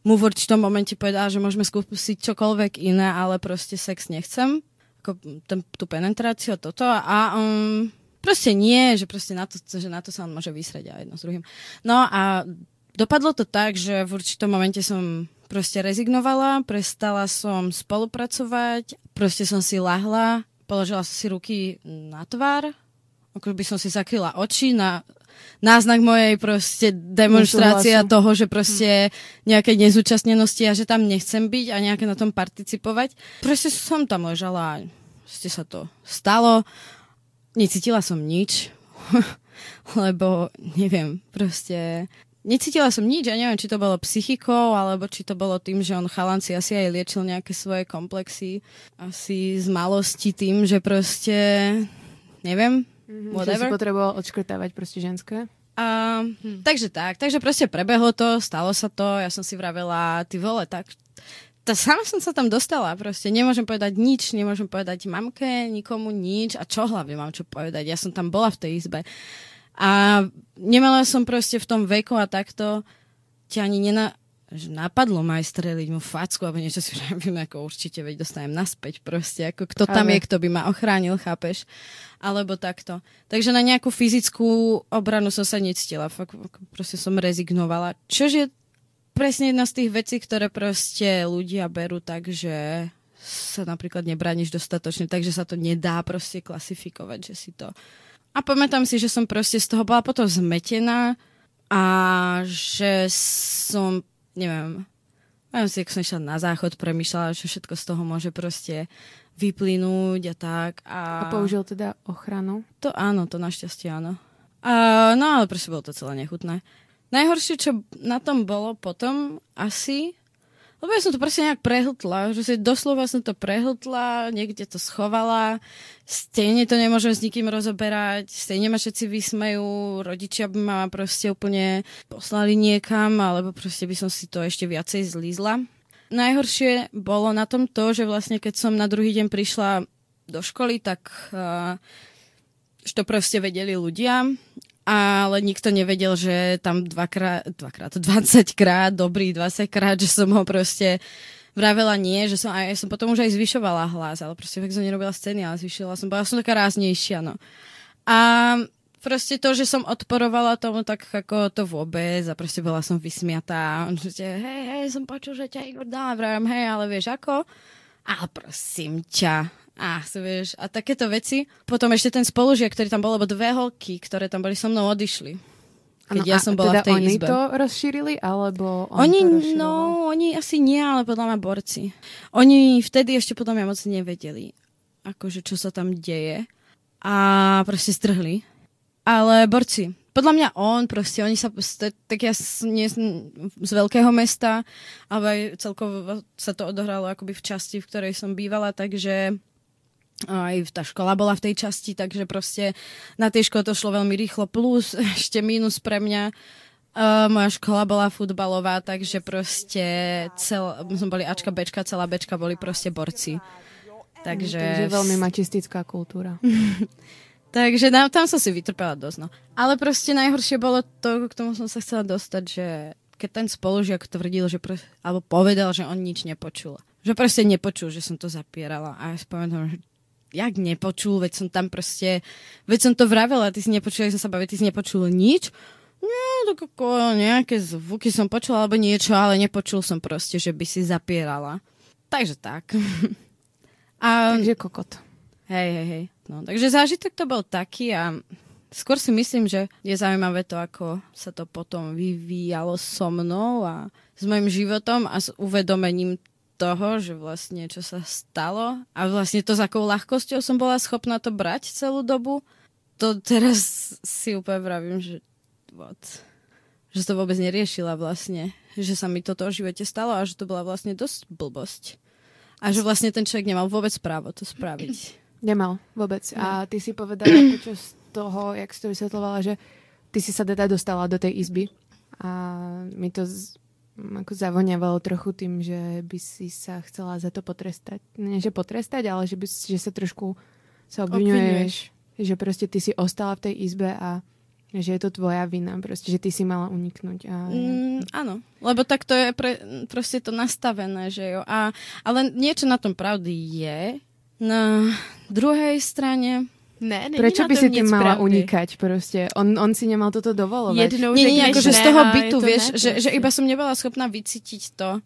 mu v určitom momente povedala, že môžeme skúsiť čokoľvek iné, ale proste sex nechcem. Ako ten, tú penetráciu a toto. A um, Proste nie, že proste na to, že na to sa on môže vysrieť a jedno s druhým. No a dopadlo to tak, že v určitom momente som proste rezignovala, prestala som spolupracovať, proste som si lahla, položila som si ruky na tvár, ako by som si zakryla oči na náznak mojej proste demonstrácia toho, že proste nejaké nezúčastnenosti a že tam nechcem byť a nejaké na tom participovať. Proste som tam ležala a proste sa to stalo necítila som nič, lebo neviem, proste necítila som nič, ja neviem, či to bolo psychikou, alebo či to bolo tým, že on chalanci asi aj liečil nejaké svoje komplexy, asi z malosti tým, že proste neviem, Mm-hmm. whatever. Že si potreboval odškrtávať proste ženské. A, hm. Takže tak, takže proste prebehlo to, stalo sa to, ja som si vravela, ty vole, tak tá sama som sa tam dostala, proste nemôžem povedať nič, nemôžem povedať mamke, nikomu nič a čo hlavne mám čo povedať, ja som tam bola v tej izbe. A nemala som proste v tom veku a takto ťa ani nena, že napadlo ma aj streliť mu facku, alebo niečo si vravím, ako určite, veď dostanem naspäť proste, ako kto tam Ale- je, kto by ma ochránil, chápeš? Alebo takto. Takže na nejakú fyzickú obranu som sa necítila, fakt, proste som rezignovala. Čož je presne jedna z tých vecí, ktoré proste ľudia berú tak, že sa napríklad nebrániš dostatočne, takže sa to nedá proste klasifikovať, že si to... A pamätám si, že som proste z toho bola potom zmetená a že som, neviem, neviem si, ako som išla na záchod, premýšľala, že všetko z toho môže proste vyplynúť a tak. A, A použil teda ochranu. To áno, to našťastie áno. A, no ale proste bolo to celé nechutné. Najhoršie, čo na tom bolo potom asi, lebo ja som to proste nejak prehltla, že si doslova som to prehltla, niekde to schovala, stejne to nemôžem s nikým rozoberať, stejne ma všetci vysmejú, rodičia by ma proste úplne poslali niekam, alebo proste by som si to ešte viacej zlízla. Najhoršie bolo na tom to, že vlastne keď som na druhý deň prišla do školy, tak uh, že to proste vedeli ľudia, ale nikto nevedel, že tam dvakrát, dvakrát, 20 krát, dobrý 20 krát, že som ho proste vravela nie, že som, aj, ja som potom už aj zvyšovala hlas, ale proste fakt som nerobila scény, ale zvyšovala som, bola som taká ráznejšia, no. A proste to, že som odporovala tomu tak ako to vôbec a proste bola som vysmiatá. Že hej, hej, som počul, že ťa Igor dala, vravím, hej, ale vieš ako? A prosím ťa. A, vieš, a takéto veci. Potom ešte ten spolužiak, ktorý tam bol, lebo dve holky, ktoré tam boli so mnou, odišli. Keď ja som bola teda v tej oni izbe. to rozšírili, alebo on Oni, to no, oni asi nie, ale podľa mňa borci. Oni vtedy ešte podľa mňa moc nevedeli, akože čo sa tam deje. A proste strhli. Ale borci. Podľa mňa on proste, oni sa, tak ja nie z veľkého mesta, ale aj celkovo sa to odohralo akoby v časti, v ktorej som bývala, takže aj tá škola bola v tej časti, takže proste na tej škole to šlo veľmi rýchlo, plus ešte mínus pre mňa. Uh, moja škola bola futbalová, takže proste cel, sme boli Ačka, Bčka, celá Bčka boli proste borci. Takže, Takže veľmi mačistická kultúra. takže na, tam som si vytrpela dosť. No. Ale proste najhoršie bolo to, k tomu som sa chcela dostať, že keď ten spolužiak tvrdil, že pro, alebo povedal, že on nič nepočul. Že proste nepočul, že som to zapierala. A ja si pamätám, že jak nepočul, veď som tam proste, veď som to vravela, ty si nepočul, som sa bavil, ty si nepočul nič. Nie, tak ako nejaké zvuky som počula, alebo niečo, ale nepočul som proste, že by si zapierala. Takže tak. A, Takže kokot. hej, hej, hej. No, takže zážitok to bol taký a skôr si myslím, že je zaujímavé to, ako sa to potom vyvíjalo so mnou a s mojim životom a s uvedomením toho, že vlastne čo sa stalo a vlastne to s akou ľahkosťou som bola schopná to brať celú dobu, to teraz si úplne vravím, že what? že to vôbec neriešila vlastne, že sa mi toto v živote stalo a že to bola vlastne dosť blbosť. A že vlastne ten človek nemal vôbec právo to spraviť. Nemal vôbec. No. A ty si povedala počas toho, jak si to vysvetlovala, že ty si sa teda dostala do tej izby a mi to z, ako zavoniavalo trochu tým, že by si sa chcela za to potrestať. Nie, že potrestať, ale že, by, že sa trošku sa obvinuješ, že proste ty si ostala v tej izbe a že je to tvoja vina, proste, že ty si mala uniknúť. A... Mm, áno, lebo tak to je pre, proste to nastavené, že jo. A, ale niečo na tom pravdy je. Na druhej strane... Ne, není Prečo by si tým mala pravdy. unikať proste? On, on si nemal toto dovolovať. Jednou Nie, nie, akože z ne toho bytu, to vieš, ne, že, že iba som nebola schopná vycítiť to,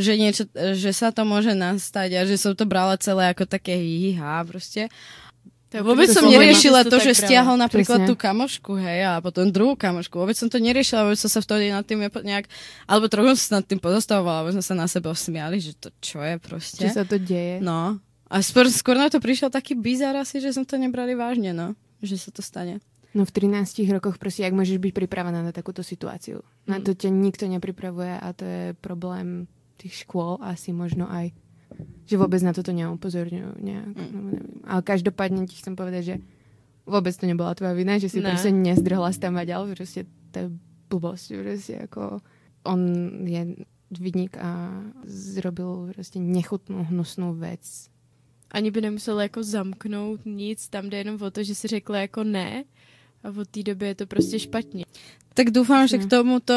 že, niečo, že sa to môže nastať a že som to brala celé ako také hiha proste. To Vôbec úplne som to neriešila to to, že stiahol napríklad Presne. tú kamošku, hej, a potom druhú kamošku. Vôbec som to neriešila, vôbec som sa vtedy nad tým nejak, alebo trochu som sa nad tým pozastavovala, lebo sme sa na sebe smiali, že to čo je proste. Či sa to deje. No. A skôr, skôr na to prišiel taký bizar asi, že som to nebrali vážne, no. Že sa to stane. No v 13 rokoch proste, jak môžeš byť pripravená na takúto situáciu. Na Mm. to ťa nikto nepripravuje a to je problém tých škôl asi možno aj, že vôbec na toto neupozorňujú nejak. Mm. No, neviem. Ale každopádne ti chcem povedať, že Vôbec to nebola tvoja vina, že si ne. proste nezdrhla tam ďalej, proste to je blbosť, proste ako on je vidník a zrobil prostě nechutnou, hnusnou věc. Ani by nemusel jako zamknout nic, tam jde jenom o to, že si řekla jako ne a od té doby je to prostě špatně. Tak doufám, že k tomuto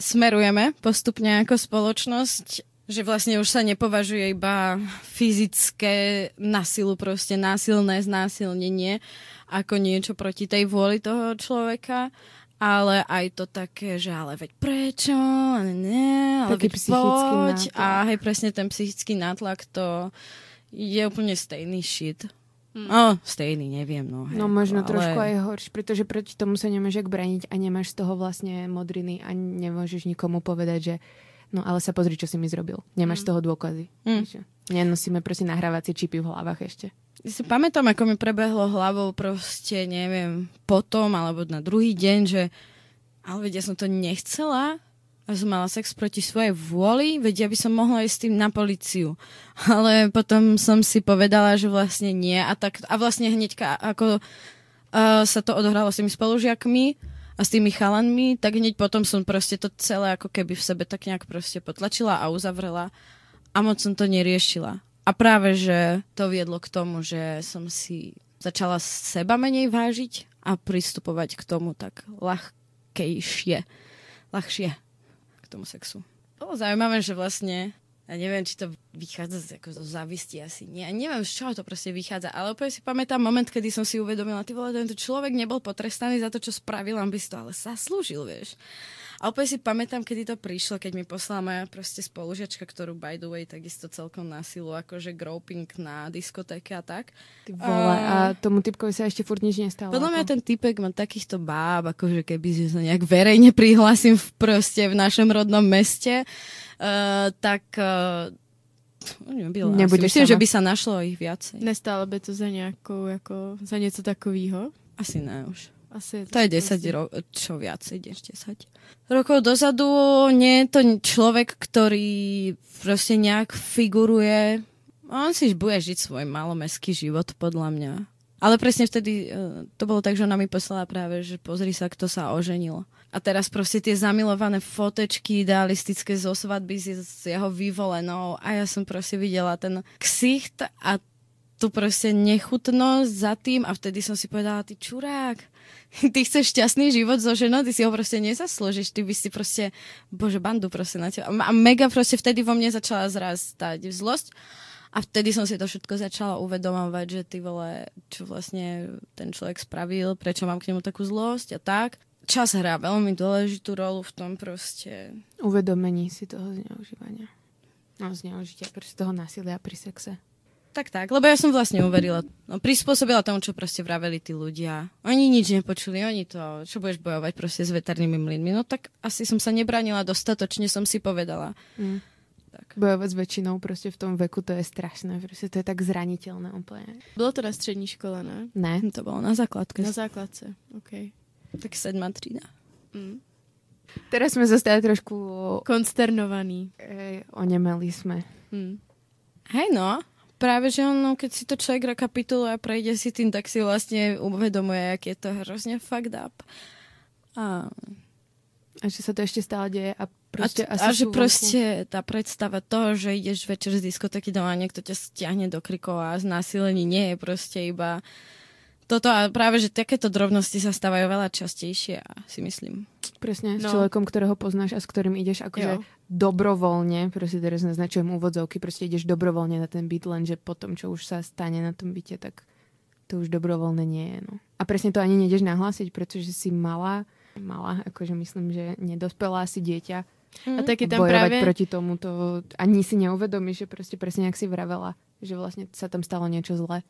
smerujeme postupně jako spoločnosť, že vlastně už sa nepovažuje iba fyzické nasilu, prostě násilné znásilnenie ako niečo proti tej vôli toho človeka, ale aj to také, že ale veď prečo, ale nie, ale Taký veď poď. A hej, presne ten psychický nátlak, to je úplne stejný shit. Hmm. Oh, stejný, neviem. No, hej, no možno ale... trošku aj horší, pretože proti tomu sa nemáš jak braniť a nemáš z toho vlastne modriny a nemôžeš nikomu povedať, že no ale sa pozri, čo si mi zrobil. Nemáš hmm. z toho dôkazy. Hmm. Nenosíme proste nahrávacie čipy v hlavách ešte. Ja si pamätám, ako mi prebehlo hlavou proste, neviem, potom alebo na druhý deň, že ale veď ja som to nechcela som mala sex proti svojej vôli, veď ja by som mohla ísť tým na policiu. Ale potom som si povedala, že vlastne nie a, tak, a vlastne hneďka ako uh, sa to odohralo s tými spolužiakmi a s tými chalanmi, tak hneď potom som proste to celé ako keby v sebe tak nejak proste potlačila a uzavrela a moc som to neriešila. A práve, že to viedlo k tomu, že som si začala seba menej vážiť a pristupovať k tomu tak ľahkejšie, ľahšie tomu sexu. Bolo zaujímavé, že vlastne ja neviem, či to vychádza z, ako zo závisti asi nie. Neviem, z čoho to proste vychádza, ale úplne si pamätám moment, kedy som si uvedomila, ty vole, tento človek nebol potrestaný za to, čo spravil, on by si to ale zaslúžil, vieš. A úplne si pamätám, kedy to prišlo, keď mi poslala moja proste spolužiačka, ktorú by the way takisto celkom násilu, akože groping na diskotéke a tak. Ty vole, a, a tomu typkovi sa ešte furt nič nestalo. Podľa mňa ten typek má takýchto báb, akože keby že sa nejak verejne prihlásim v, proste v našom rodnom meste, uh, tak uh, Nebyla. Nebudeš Myslím, sama. že by sa našlo ich viacej. Nestálo by to za nejakou, ako, za něco takového? Asi ne už. Asi to je 10 rokov, čo viacej, 10 rokov dozadu. Nie je to človek, ktorý proste nejak figuruje. On si bude žiť svoj malomestský život, podľa mňa. Ale presne vtedy e, to bolo tak, že ona mi poslala práve, že pozri sa, kto sa oženil. A teraz proste tie zamilované fotečky idealistické zo svadby s jeho vyvolenou a ja som proste videla ten ksicht a tu proste nechutnosť za tým a vtedy som si povedala, ty čurák, ty chceš šťastný život so ženou, ty si ho proste nezaslúžiš, ty by si proste, bože, bandu proste na teba. A mega proste vtedy vo mne začala zrastať zlosť a vtedy som si to všetko začala uvedomovať, že ty vole, čo vlastne ten človek spravil, prečo mám k nemu takú zlosť a tak. Čas hrá veľmi dôležitú rolu v tom proste. Uvedomení si toho zneužívania. No, zneužitia, proste toho násilia pri sexe. Tak, tak, lebo ja som vlastne uverila, no, prispôsobila tomu, čo proste vraveli tí ľudia. Oni nič nepočuli, oni to, čo budeš bojovať proste s veternými mlynmi. No tak asi som sa nebranila dostatočne, som si povedala. Mm. Tak. Bojovať s väčšinou proste v tom veku, to je strašné, proste to je tak zraniteľné úplne. Bylo to na střední škole, ne? Ne, to bolo na základke. Na základce, OK. Tak sedma třída. Mm. Teraz sme zostali trošku... Konsternovaní. Ej, onemeli sme. Mm. Hej no, práve, že ono, keď si to človek rekapituluje a prejde si tým, tak si vlastne uvedomuje, ak je to hrozne fucked up. A, a že sa to ešte stále deje a proste a, a že proste tá predstava toho, že ideš večer z diskotéky doma a niekto ťa stiahne do krikov a znásilení nie je proste iba toto a práve, že takéto drobnosti sa stávajú veľa častejšie, si myslím. Presne, no. s človekom, ktorého poznáš a s ktorým ideš akože jo. dobrovoľne, proste teraz naznačujem úvodzovky, proste ideš dobrovoľne na ten byt, lenže potom, čo už sa stane na tom byte, tak to už dobrovoľné nie je. No. A presne to ani nejdeš nahlásiť, pretože si malá, malá, akože myslím, že nedospelá si dieťa, mm. a taky tam bojovať práve... proti tomu, to ani si neuvedomíš, že proste presne, jak si vravela, že vlastne sa tam stalo niečo zlé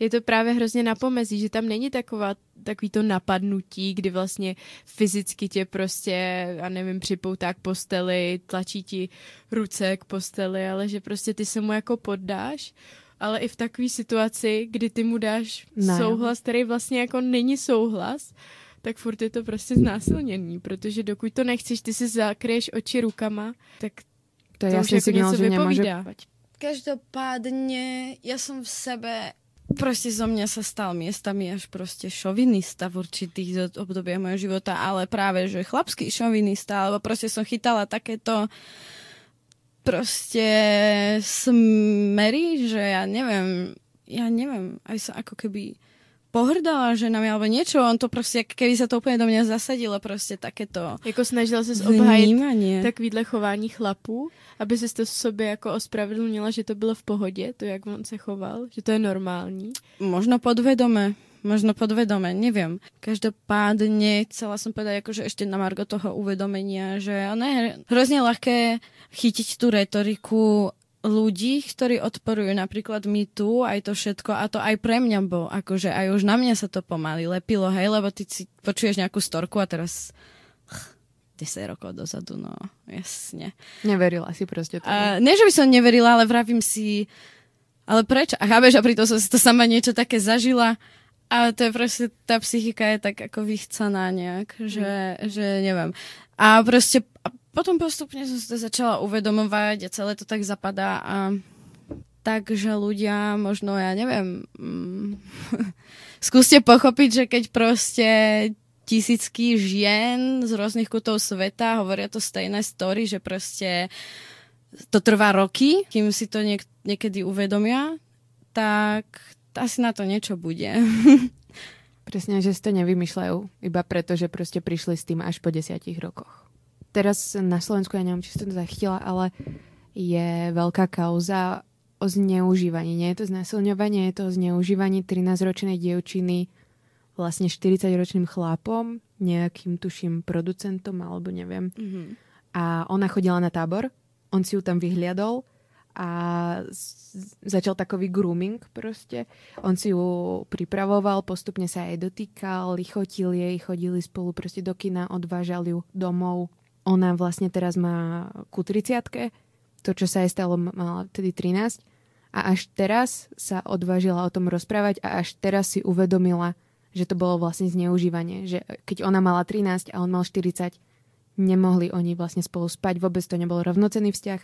je to právě hrozně na pomezí, že tam není taková, takový to napadnutí, kdy vlastně fyzicky tě prostě, já nevím, připoutá k posteli, tlačí ti ruce k posteli, ale že prostě ty se mu jako poddáš, ale i v takové situaci, kdy ty mu dáš ne. souhlas, který vlastně jako není souhlas, tak furt je to prostě znásilnění, protože dokud to nechceš, ty si zakryješ oči rukama, tak to, to je jasný jako signál, že nemůže... Každopádně, ja som v sebe proste zo mňa sa stal miestami až proste šovinista v určitých obdobiach mojho života, ale práve, že chlapský šovinista, alebo proste som chytala takéto proste smery, že ja neviem, ja neviem, aj sa ako keby pohrdala ženami alebo niečo, on to proste, keby sa to úplne do mňa zasadilo, proste takéto Jako snažila se obhájit takovýhle chování chlapů, aby se to v sobě jako ospravedlnila, že to bylo v pohodě, to, jak on se choval, že to je normální. Možno podvedome, možno podvedome, neviem. Každopádne chcela som povedať akože ešte na margo toho uvedomenia, že ono je hrozne ľahké chytiť tú retoriku ľudí, ktorí odporujú napríklad my tu, aj to všetko, a to aj pre mňa bol, akože aj už na mňa sa to pomaly lepilo, hej, lebo ty si počuješ nejakú storku a teraz 10 rokov dozadu, no jasne. Neverila si proste to. A, nie, že by som neverila, ale vravím si, ale prečo? A chápeš, a pritom som si to sama niečo také zažila a to je proste, tá psychika je tak ako vychcaná nejak, že, mm. že neviem. A proste potom postupne som si to začala uvedomovať a celé to tak zapadá a takže ľudia možno, ja neviem, mm, skúste pochopiť, že keď proste tisícky žien z rôznych kutov sveta hovoria to stejné story, že proste to trvá roky, kým si to niek- niekedy uvedomia, tak asi na to niečo bude. Presne, že si to nevymýšľajú, iba preto, že proste prišli s tým až po desiatich rokoch. Teraz na Slovensku, ja neviem, či som to zachytila, ale je veľká kauza o zneužívaní. Nie je to znásilňovanie, je to zneužívanie 13-ročnej dievčiny vlastne 40-ročným chlapom, nejakým tuším producentom alebo neviem. Mm-hmm. A ona chodila na tábor, on si ju tam vyhliadol a začal takový grooming proste. On si ju pripravoval, postupne sa jej dotýkal, lichotil jej, chodili spolu proste do kina, odvážal ju domov. Ona vlastne teraz má ku 30 to, čo sa jej stalo, mala vtedy 13 a až teraz sa odvážila o tom rozprávať a až teraz si uvedomila, že to bolo vlastne zneužívanie. Že keď ona mala 13 a on mal 40, nemohli oni vlastne spolu spať, vôbec to nebol rovnocenný vzťah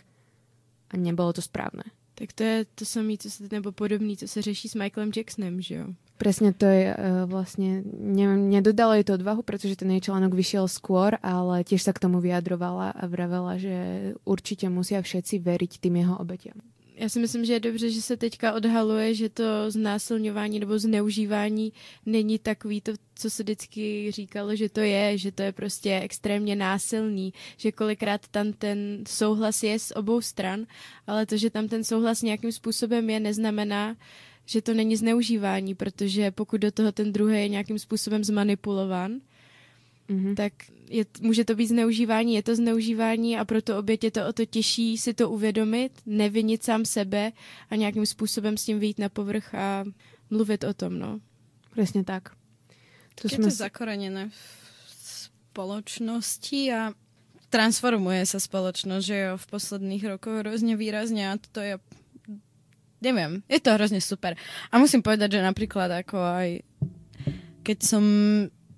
a nebolo to správne. Tak to je to samé, co se, nebo podobný, co se řeší s Michaelem Jacksonem, že jo? Presne to je uh, vlastne, neviem, nedodalo jej to odvahu, pretože ten jej článok vyšiel skôr, ale tiež sa k tomu vyjadrovala a vravela, že určite musia všetci veriť tým jeho obetiam. Já si myslím, že je dobře, že se teďka odhaluje, že to znásilňování nebo zneužívání není takový to, co se vždycky říkalo, že to je, že to je prostě extrémně násilný, že kolikrát tam ten souhlas je z obou stran, ale to, že tam ten souhlas nějakým způsobem je, neznamená, že to není zneužívání, protože pokud do toho ten druhý je nějakým způsobem zmanipulovan, mm-hmm. tak je, může to být zneužívání, je to zneužívání a proto oběť je to o to těžší si to uvědomit, nevinit sám sebe a nějakým způsobem s tím vyjít na povrch a mluvit o tom, no. Přesně tak. To je to zakorenené v spoločnosti a transformuje sa spoločnosť, že jo, v posledných rokoch hrozne výrazne a to je neviem, je to hrozne super. A musím povedať, že napríklad ako aj keď som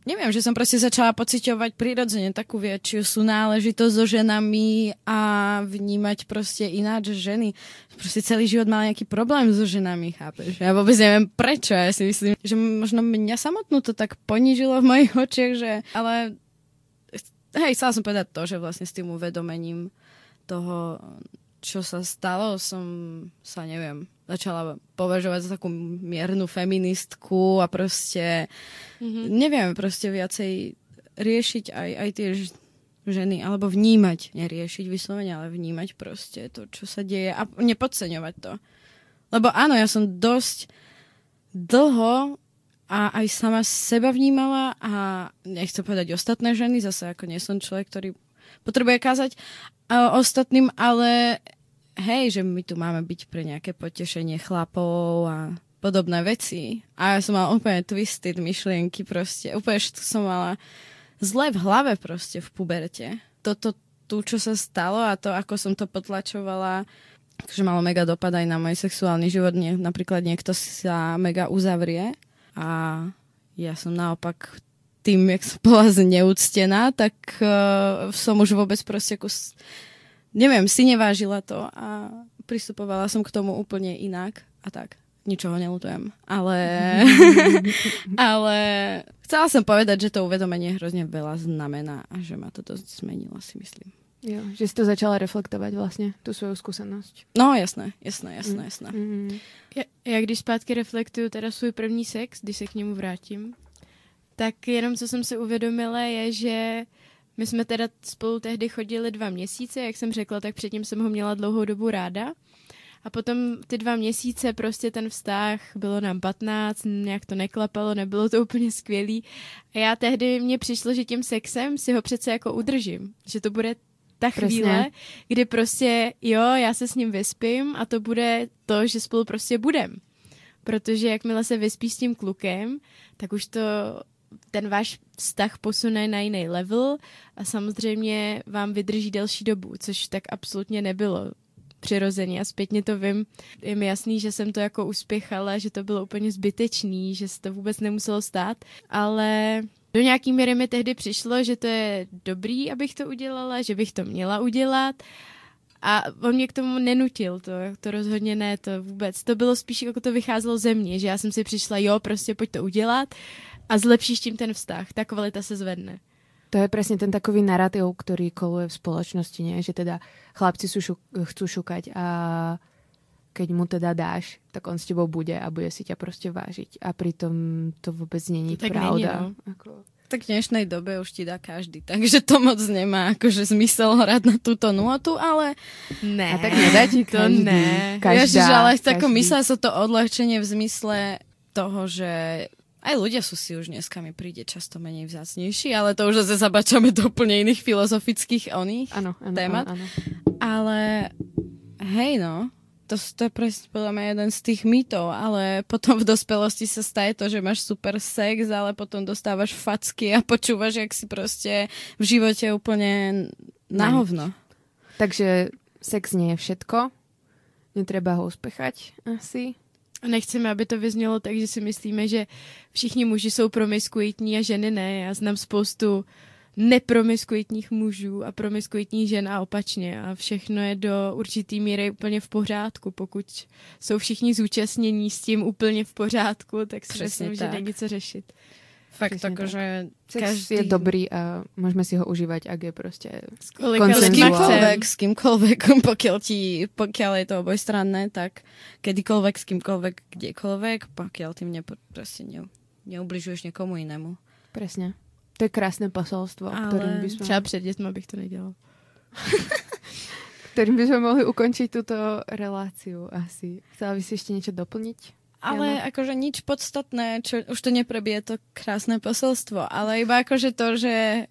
neviem, že som proste začala pociťovať prirodzene takú väčšiu súnáležitosť so ženami a vnímať proste ináč ženy. Proste celý život mal nejaký problém so ženami, chápeš? Ja vôbec neviem prečo. Ja si myslím, že možno mňa samotnú to tak ponížilo v mojich očiach, že... Ale hej, chcela som povedať to, že vlastne s tým uvedomením toho, čo sa stalo, som sa, neviem, začala považovať za takú miernu feministku a proste mm-hmm. neviem proste viacej riešiť aj, aj tie ženy, alebo vnímať, neriešiť vyslovene, ale vnímať proste to, čo sa deje a nepodceňovať to. Lebo áno, ja som dosť dlho a aj sama seba vnímala a nechcem povedať ostatné ženy, zase ako nie som človek, ktorý potrebuje kázať ostatným, ale hej, že my tu máme byť pre nejaké potešenie chlapov a podobné veci. A ja som mala úplne twisted myšlienky proste. Úplne všetko som mala zle v hlave proste v puberte. Toto tu, čo sa stalo a to, ako som to potlačovala, že malo mega dopad aj na môj sexuálny život. Nie, napríklad niekto sa mega uzavrie a ja som naopak tým, jak som bola zneúctená, tak uh, som už vôbec proste kus neviem, si nevážila to a pristupovala som k tomu úplne inak a tak. ničoho nelutujem. Ale, ale chcela som povedať, že to uvedomenie hrozne veľa znamená a že ma to dosť zmenilo, si myslím. Jo, že si to začala reflektovat vlastně, tu svou zkušenost. No jasné, jasné, jasné, mm. jasné. Mm. Já, já když zpátky reflektuju teda svůj první sex, když se k němu vrátím, tak jenom co jsem si uvědomila je, že my jsme teda spolu tehdy chodili dva měsíce, jak jsem řekla, tak předtím jsem ho měla dlouhou dobu ráda. A potom ty dva měsíce prostě ten vztah, bylo nám 15, nějak to neklapalo, nebylo to úplně skvělý. A já tehdy mně přišlo, že tím sexem si ho přece jako udržím. Že to bude ta chvíle, Presně. kdy prostě jo, já se s ním vyspím a to bude to, že spolu prostě budem. Protože jakmile se vyspí s tím klukem, tak už to ten váš vztah posune na jiný level a samozřejmě vám vydrží delší dobu, což tak absolutně nebylo přirozeně a zpětně to vím. Je mi jasný, že jsem to jako uspěchala, že to bylo úplně zbytečný, že se to vůbec nemuselo stát, ale do nějaký míry mi tehdy přišlo, že to je dobrý, abych to udělala, že bych to měla udělat a on mě k tomu nenutil, to, to rozhodně ne, to vůbec. To bylo spíš, jako to vycházelo ze mě, že já jsem si přišla, jo, prostě pojď to udělat a zlepšíš tím ten vztah, ta kvalita se zvedne. To je presne ten takový narratív, ktorý koluje v spoločnosti, nie? že teda chlapci sú šuk- chcú šukať a keď mu teda dáš, tak on s tebou bude a bude si ťa proste vážiť. A pritom to vôbec není to pravda. Není, no. Ako... Tak v dnešnej dobe už ti dá každý, takže to moc nemá akože zmysel hrať na túto nôtu, ale... Ne. A tak nedá ti to každý. Ne. Každá, Ježiš, ale tako myslela sa to odľahčenie v zmysle toho, že aj ľudia sú si už dneska mi príde často menej vzácnejší, ale to už zase zabačame do úplne iných filozofických oných ano, ano, témat. Ano, ano. Ale hej no, to, to je presne podľa mňa jeden z tých mýtov, ale potom v dospelosti sa staje to, že máš super sex, ale potom dostávaš facky a počúvaš, jak si proste v živote úplne na hovno. Takže sex nie je všetko, netreba ho uspechať asi. A nechceme, aby to vyznělo tak, že si myslíme, že všichni muži jsou promiskuitní a ženy ne. Já znám spoustu nepromiskuitních mužů a promiskuitních žen a opačně. A všechno je do určitý míry úplně v pořádku. Pokud jsou všichni zúčastnění s tím úplně v pořádku, tak si myslím, že není co řešit. Fakt, tak. že každý... je dobrý a môžeme si ho užívať, ak je proste s kýmkoľvek, s kýmkoľvek, pokiaľ, ti, pokiaľ je to obojstranné, tak kedykoľvek, s kýmkoľvek, kdekoľvek, pokiaľ tým nepo, proste ne, neubližuješ někomu jinému. Presne. To je krásne posolstvo, Ale... ktorým by sme... Třeba před dětma bych to nedělal. ktorým by sme mohli ukončiť túto reláciu asi. Chcela by si ešte niečo doplniť? Ale ano. akože nič podstatné, čo, už to neprebije to krásne posolstvo, ale iba akože to, že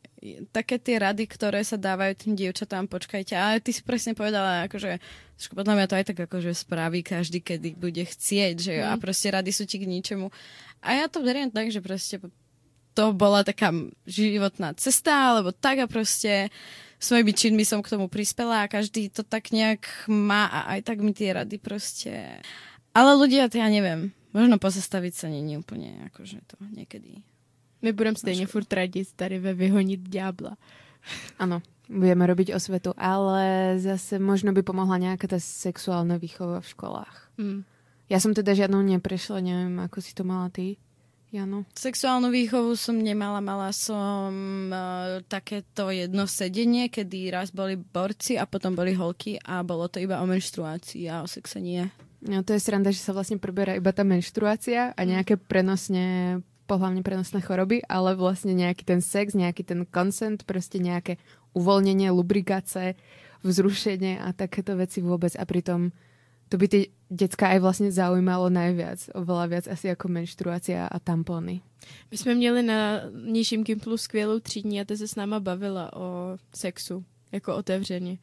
také tie rady, ktoré sa dávajú tým dievčatám, počkajte, ale ty si presne povedala, akože podľa mňa to aj tak akože spraví každý, kedy bude chcieť, že mm. a proste rady sú ti k ničemu. A ja to beriem tak, že proste to bola taká životná cesta, alebo tak a proste svojimi činmi som k tomu prispela a každý to tak nejak má a aj tak mi tie rady proste ale ľudia, ja neviem, možno pozastaviť sa není úplne akože to niekedy. My budeme stejně furt radit tady ve vyhonit ďábla. Ano, budeme robiť osvetu, ale zase možno by pomohla nejaká tá sexuálna výchova v školách. Mm. Ja som teda žiadnou neprešla, neviem, ako si to mala ty. Jano. Sexuálnu výchovu som nemala, mala som uh, takéto jedno sedenie, kedy raz boli borci a potom boli holky a bolo to iba o menštruácii a o sexe nie. No to je sranda, že sa vlastne preberá iba tá menštruácia a mm. nejaké prenosne pohľavne prenosné choroby, ale vlastne nejaký ten sex, nejaký ten consent, proste nejaké uvoľnenie, lubrikáce, vzrušenie a takéto veci vôbec. A pritom to by tie decka aj vlastne zaujímalo najviac, oveľa viac asi ako menštruácia a tampony. My jsme měli na nižším Gimplu skvělou třídní a ta se s náma bavila o sexu, jako otevřeně.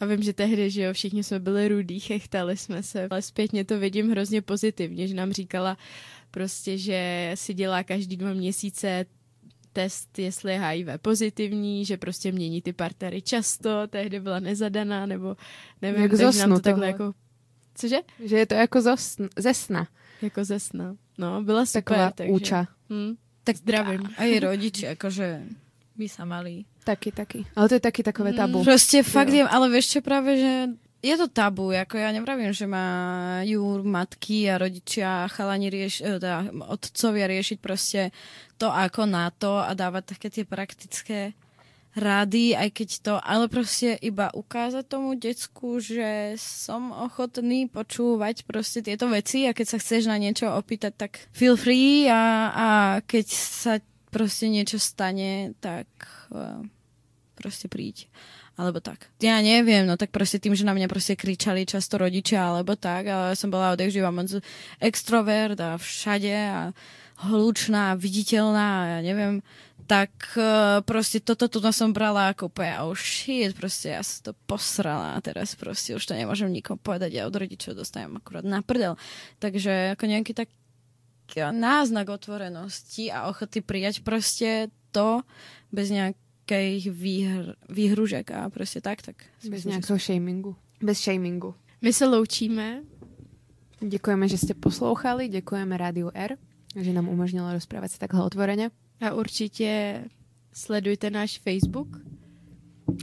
A vím, že tehdy, že jo, všichni jsme byli rudí, chechtali jsme se, ale zpětně to vidím hrozně pozitivně, že nám říkala prostě, že si dělá každý dva měsíce test, jestli je HIV pozitivní, že prostě mění ty partnery často, tehdy byla nezadaná, nebo nevím, Jak takže nám to takhle jako... Cože? Že je to jako ze sna. Jako ze sna. No, byla super. Taková takže... úča. Hm, tak zdravím. A, a je rodiči, akože by sa mali Taky, taky. Ale to je taky takové tabu. Mm, proste fakt je, ale vieš čo práve, že je to tabu, ako ja nevravím, že majú matky a rodičia chalani rieš, e, teda otcovia riešiť proste to ako na to a dávať také tie praktické rady, aj keď to, ale proste iba ukázať tomu decku, že som ochotný počúvať proste tieto veci a keď sa chceš na niečo opýtať, tak feel free a, a keď sa proste niečo stane, tak uh, proste príď alebo tak. Ja neviem, no tak proste tým, že na mňa proste kričali často rodičia, alebo tak, ale som bola odjak živa moc extrovert a všade a hlučná, viditeľná ja neviem, tak uh, proste toto tu som brala ako úplne oh shit, proste ja sa to posrala a teraz proste už to nemôžem nikomu povedať, ja od rodičov dostajem akurát na prdel. Takže ako nejaký tak náznak otvorenosti a ochoty prijať proste to bez nejak nejakých výhr, výhružek a prostě tak, tak. Bez nějakého shamingu. Bez shamingu. My se loučíme. Děkujeme, že jste poslouchali, děkujeme Rádiu R, že nám umožnilo rozprávať sa takhle otvoreně. A určitě sledujte náš Facebook,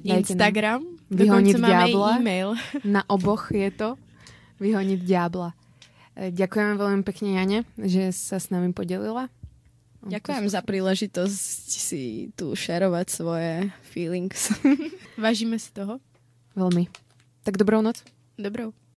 Dajte Instagram, vyhoniť diabla. e-mail. Na oboch je to vyhoniť diabla. Ďakujeme veľmi pekne, Jane, že sa s nami podelila. Ďakujem za príležitosť si tu šerovať svoje feelings. Vážime si toho. Veľmi. Tak dobrou noc. Dobrou.